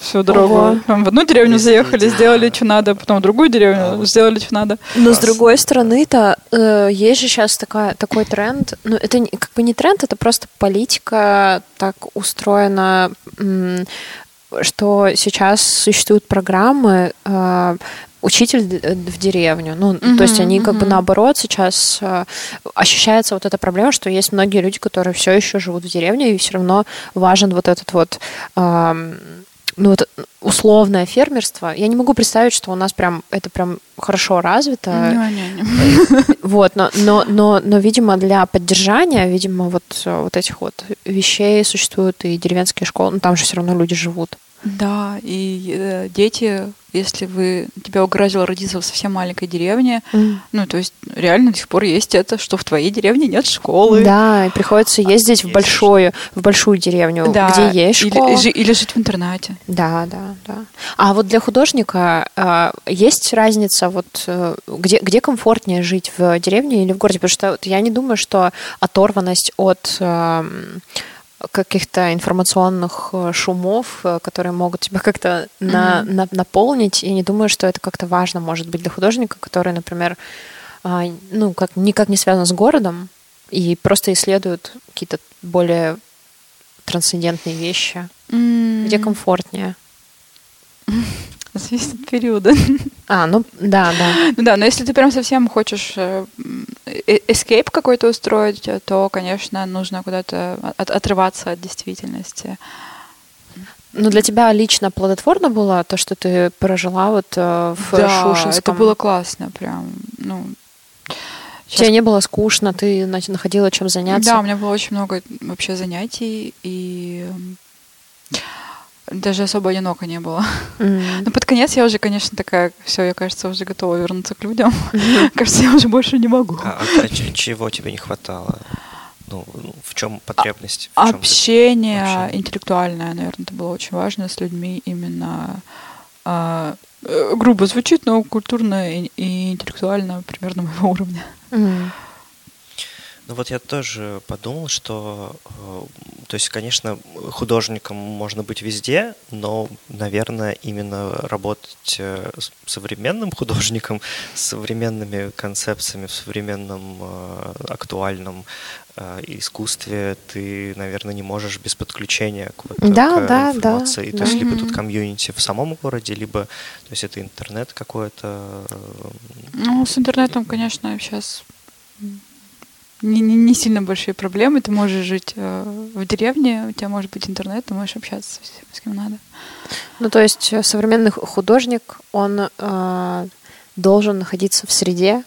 всю дорогу. Ого. В одну деревню заехали, сделали, что надо, потом в другую деревню А, сделали, что надо. Но с другой стороны-то э, есть же сейчас такая, такой тренд. Ну, это не- как бы не тренд, это просто политика так устроена, что сейчас существуют программы э, учитель в деревню. Ну, то есть они как бы мгм. наоборот сейчас э, ощущается вот эта проблема, что есть многие люди, которые все еще живут в деревне, и все равно важен вот этот вот эм, ну, вот условное фермерство. Я не могу представить, что у нас прям это прям хорошо развито. Не-не-не. Вот, но, но, но, но, видимо, для поддержания, видимо, вот, вот этих вот вещей существуют и деревенские школы, ну там же все равно люди живут. Да, и э, дети, если вы тебя угрозило родиться в совсем маленькой деревне, ну, то есть реально до сих пор есть это, что в твоей деревне нет школы. Да, и приходится ездить в есть большую, в большую деревню, Да, где есть или- школа. жи- или жить в интернате. Да, да, да. А вот для художника э, есть разница, вот э, где, где комфортнее жить в деревне или в городе? Потому что вот я не думаю, что оторванность от эм, каких-то информационных э, шумов, э, которые могут тебя как-то на- Мгм. на- наполнить, я не думаю, что это как-то важно может быть для художника, который, например, а, ну, как, никак не связан с городом и просто исследует какие-то более трансцендентные вещи. Где комфортнее? Зависит от периода. А, ну да, да. Ну да, но если ты прям совсем хочешь э, м, э- какой-то устроить, то, конечно, нужно куда-то от- отрываться от действительности. Ну для тебя лично плодотворно было то, что ты прожила вот э, в да, Шушинском? это было классно, прям, ну... Тебе не было скучно, ты на- находила чем заняться? Да, у меня было очень много вообще занятий, и даже особо одиноко не было. М. Но под конец я уже, конечно, такая, все, я, кажется, уже готова вернуться к людям. Кажется, я уже больше не могу. А, а- а чего тебе не хватало? Ну, ну, в чем потребность? В ты- Общение общение? интеллектуальное, наверное, это было очень важно с людьми именно а, э, грубо звучит, но культурно и, и интеллектуально примерно моего уровня. М. Ну вот я тоже подумал, что, э, то есть, конечно, художником можно быть везде, но, наверное, именно работать э, с современным художником, с современными концепциями в современном э, актуальном искусстве ты, наверное, не можешь без подключения к, вот, да, к да, информации. Да, то есть да. либо тут комьюнити в самом городе, либо то есть это интернет какой-то. Ну, с интернетом, конечно, сейчас не, не, не сильно большие проблемы. Ты можешь жить э, в деревне, у тебя может быть интернет, ты можешь общаться всем, с кем надо. Ну, то есть э, современный художник, он э, должен находиться в среде,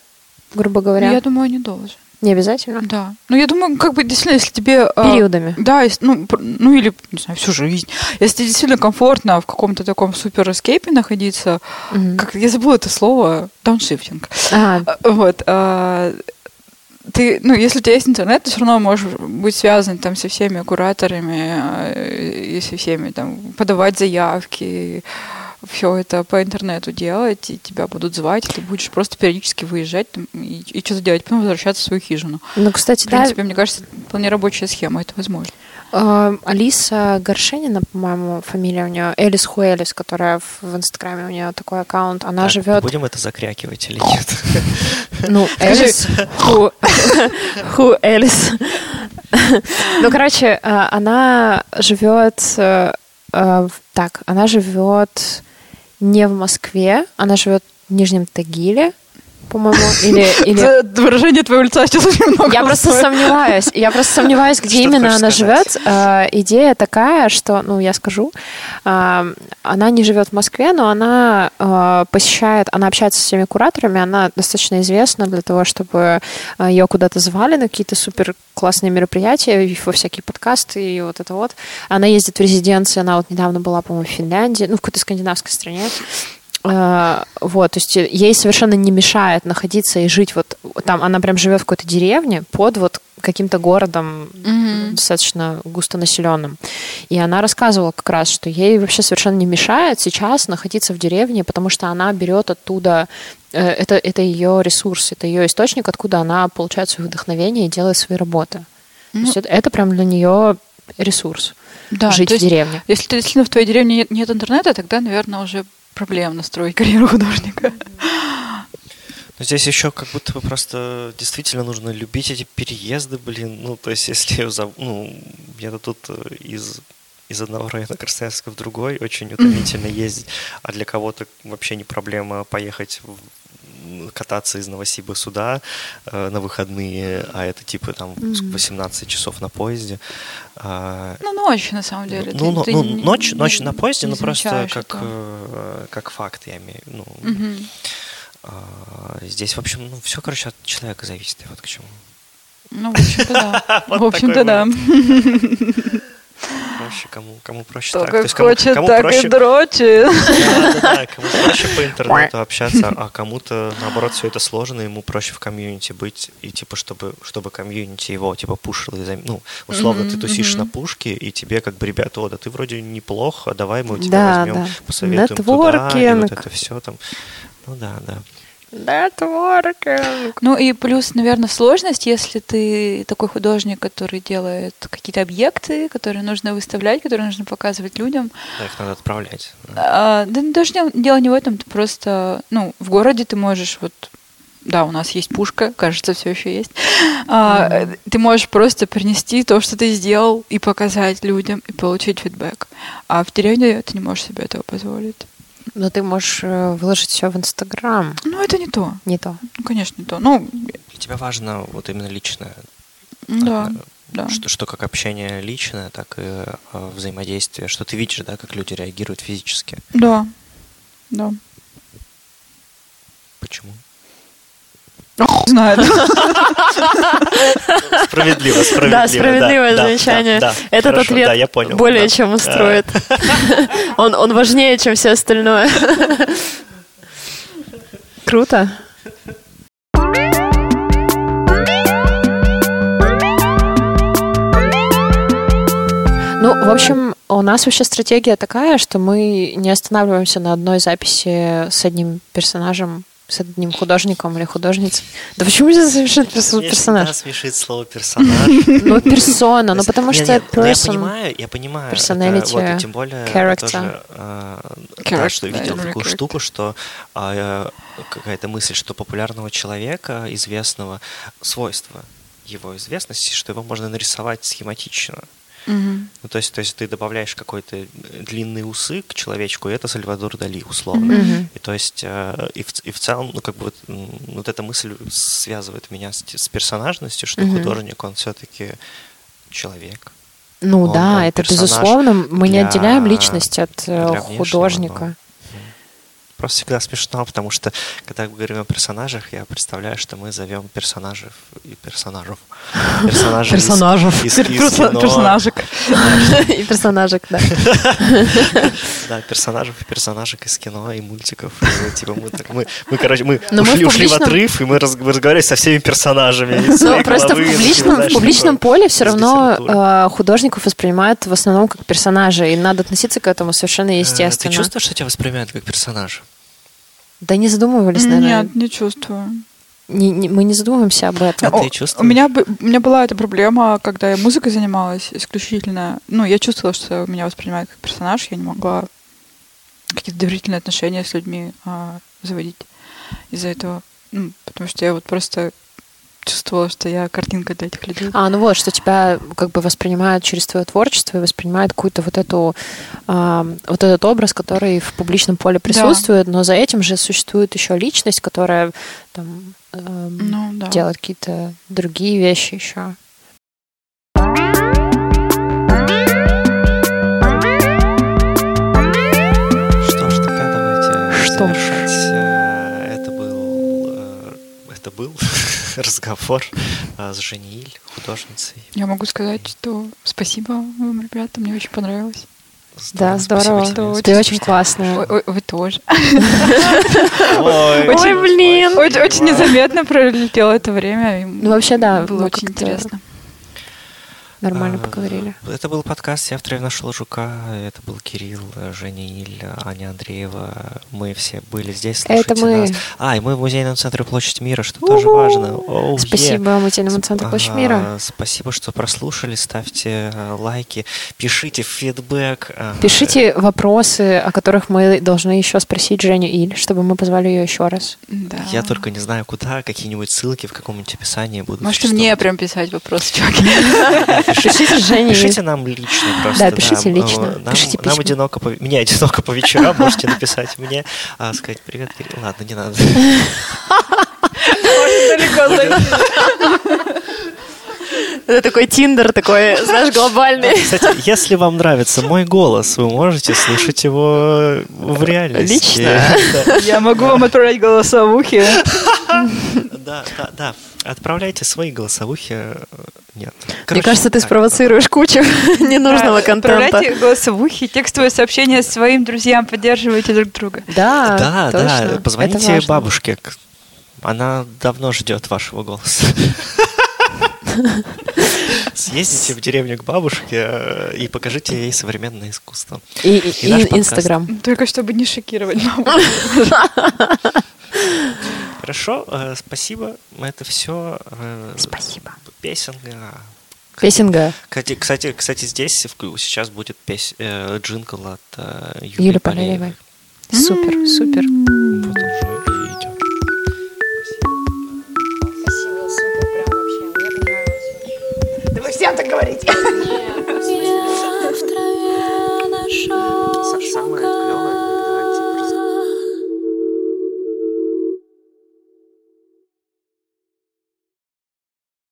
грубо говоря. Ну, я думаю, не должен. Не обязательно? Да. Ну, я думаю, как бы, действительно, если тебе... э, Периодами. Да, если- ну, ну или, не знаю, всю жизнь. Если тебе действительно комфортно в каком-то таком супер эскейпе находиться, Мгм. как я забыла это слово, дауншифтинг. А, А, Вот. а, Ты, ну, если у тебя есть интернет, ты все равно можешь быть связан там со всеми кураторами а, и со всеми там подавать заявки, все это по интернету делать, и тебя будут звать, и ты будешь просто периодически выезжать там, и, и что-то делать, потом возвращаться в свою хижину. ну, кстати, В да, принципе, мне кажется, вполне рабочая схема, это возможно. Э, Алиса Горшенина, по-моему, фамилия у нее, Элис Хуэлис, которая в, Инстаграме, у нее такой аккаунт, она Так, живет... Будем это закрякивать или нет? Ну. Элис. Ху, Элис. Ну, короче, э, она живет... э, э, Так, она живет не в Москве, она живет в Нижнем Тагиле, по-моему, или... или... Выражение твоего лица сейчас очень много. Я просто сомневаюсь. Я просто сомневаюсь, где именно она живет. Э, идея такая, что, ну, я скажу, э, она не живет в Москве, но она э, посещает, она общается с всеми кураторами, она достаточно известна для того, чтобы ее куда-то звали на какие-то супер классные мероприятия, во всякие подкасты и вот это вот. Она ездит в резиденции, она вот недавно была, по-моему, в Финляндии, ну, в какой-то скандинавской стране. Э, Вот, то есть ей совершенно не мешает находиться и жить вот там. Она прям живет в какой-то деревне под вот каким-то городом Мгм. достаточно густонаселенным. И она рассказывала как раз, что ей вообще совершенно не мешает сейчас находиться в деревне, потому что она берет оттуда э, это, это ее ресурс, это ее источник, откуда она получает свое вдохновение и делает свои работы. То Ну, есть это, это прям для нее ресурс да, жить в деревне. Если ты действительно в твоей деревне нет, нет интернета, тогда, наверное, уже проблемно строить карьеру художника. Но здесь еще как будто бы просто действительно нужно любить эти переезды, блин. Ну, то есть, если ну, я тут э, из из одного района Красноярска в другой очень утомительно ездить, а для кого-то вообще не проблема поехать кататься из Новосиба сюда э, на выходные, а это типа там Мгм. 18 часов на поезде. А, Ну, ночь, на самом деле. ну, Ты- но- ты ну, не- ночь, ночь на поезде, не ну просто как, э, как факт, я имею. Ну, Мгм. а, здесь, в общем, ну, все, короче, от человека зависит, вот к чему. Ну, в общем-то, да. В общем-то, да. Проще, кому, кому проще так. То как есть хочет, кому так и проще, дрочит. Да, да, да, кому проще по интернету общаться, а кому-то, наоборот, все это сложно, ему проще в комьюнити быть, и типа, чтобы, чтобы комьюнити его, типа, пушило. и Ну, условно, ты тусишь на пушке, и тебе как бы ребята, о, да ты вроде неплохо, давай мы у тебя Да, возьмем, да. посоветуем туда, и вот Нетворкинг. это все там. Ну да, да. Нетворкинг. Ну и плюс, наверное, сложность, если ты такой художник, который делает какие-то объекты, которые нужно выставлять, которые нужно показывать людям. Да, их надо отправлять. А, да даже не- дело не в этом, ты просто, ну, в городе ты можешь вот да, у нас есть пушка, кажется, все еще есть. А, Ты можешь просто принести то, что ты сделал, и показать людям, и получить фидбэк. А в деревне ты не можешь себе этого позволить. Но ты можешь э, выложить все в Инстаграм. Ну, это не то. Не то. Ну, конечно, не то. Ну, Для тебя важно вот именно личное. да, э, да. Что, что как общение личное, так и э, взаимодействие, что ты видишь, да, как люди реагируют физически. Да, да. Почему? Ну, знает. Справедливо, справедливо. Да, справедливое замечание. Этот Хорошо, ответ да, я понял. более да. чем устроит. Он, он важнее, чем все остальное. Круто. Ну, в общем, у нас вообще стратегия такая, что мы не останавливаемся на одной записи с одним персонажем с одним художником или художницей. Да почему здесь смешит перс- Меня персонаж? всегда смешит слово персонаж. Ну, персона, ну потому что не, ну, Я person... понимаю, я понимаю. personality, тем более тоже, э, что видел такую штуку, что а, э, какая-то мысль, что популярного человека, известного, свойство его известности, что его можно нарисовать схематично. Мгм. Ну, то есть, то есть ты добавляешь какой-то э, длинные усы к человечку, и это Сальвадор Дали, условно. Мгм. И то есть, э, и, в, и в целом, ну, как бы вот, вот эта мысль связывает меня с, с персонажностью, что Мгм. художник, он все-таки человек. Ну Он, да, он это персонаж безусловно. Мы не для- отделяем личность от э, художника. Просто всегда смешно, потому что, когда мы говорим о персонажах, я представляю, что мы зовем персонажей и персонажев. Персонажей Персонажев. из- кино. Персонажик. И персонажик, да. Да, персонажей и персонажек из кино и мультиков. Типа мы, так, мы, мы, короче, мы Но мы ушли, в отрыв, и мы, раз- мы разговаривали со всеми персонажами. Ну, просто в публичном, поле все равно э, художников воспринимают в основном как персонажей, и надо относиться к этому совершенно Э, естественно. Ты чувствуешь, что тебя воспринимают как персонажа? Да не задумывались, наверное. Нет, не чувствую. Не- не- мы не задумываемся об этом. А ты чувствуешь? У меня, у меня была эта проблема, когда я музыкой занималась исключительно. Ну, я чувствовала, что меня воспринимают как персонаж, я не могла какие-то доверительные отношения с людьми а, заводить из-за этого. Ну, потому что я вот просто чувствовала, что я картинка для этих людей. А, ну вот, что тебя как бы воспринимают через твое творчество и воспринимают какую-то вот эту а, вот этот образ, который в публичном поле присутствует, но за этим же существует еще личность, которая там эм, Ну, да. делает какие-то другие вещи еще. разговор э, с Женииль, художницей. Я могу сказать, что спасибо вам, ребята, мне очень понравилось. Да, здорово. спасибо. Ты очень классная. Ой, ой, вы тоже. Ой, Очень- блин. Очень, незаметно пролетело это время. Ну, вообще, да, Было мы очень интересно. Нормально А, поговорили. Это был подкаст «Я в траве нашел жука». Это был Кирилл, э, Женя Иль, Аня Андреева. Мы все были здесь, Это слушайте мы. нас. А, и мы в музейном центре Площадь Мира, что тоже важно. Оу, е. Спасибо Музейному центру Площадь Мира. Ага, Спасибо, что прослушали. Ставьте э, лайки, пишите фидбэк. ага. Пишите вопросы, о которых мы должны еще спросить Женю Иль, чтобы мы позвали ее еще раз. Да. Я только не знаю, куда, какие-нибудь ссылки в каком-нибудь описании будут. Можете мне прям писать вопросы, чуваки. Пишите Жене. Пишите нам лично просто. Да, пишите лично. Э, Нам, Пишите нам одиноко по... Мне одиноко по вечерам, можете написать мне, а, сказать привет, Кирилл. Ладно, не надо. Это такой Тиндер, такой, знаешь, глобальный. Кстати, если вам нравится мой голос, вы можете слышать его в реальности. Лично? Я могу вам отправлять голосовухи. Да, да, да. Отправляйте свои голосовухи. э, Нет. Мне Короче, кажется, ты так. спровоцируешь кучу ненужного Да, контента. Отправляйте голосовухи, текстовые сообщения своим друзьям, поддерживайте друг друга. Да, Да, точно. да. Позвоните бабушке. Она давно ждет вашего голоса. Съездите в деревню к бабушке э, и покажите ей современное искусство. И, И. Инстаграм. Только чтобы не шокировать маму. Хорошо, э, спасибо. Это все. Э, спасибо. Песенка. Песенга. Кстати, кстати, кстати, здесь сейчас будет пес... э, джингл от э, Юли, Юли Полеевой. Супер, супер. Вот уже идет. Спасибо. Спасибо, супер, прям вообще. Мне понравилось. Да вы всем так говорите. Нет, в траве нашел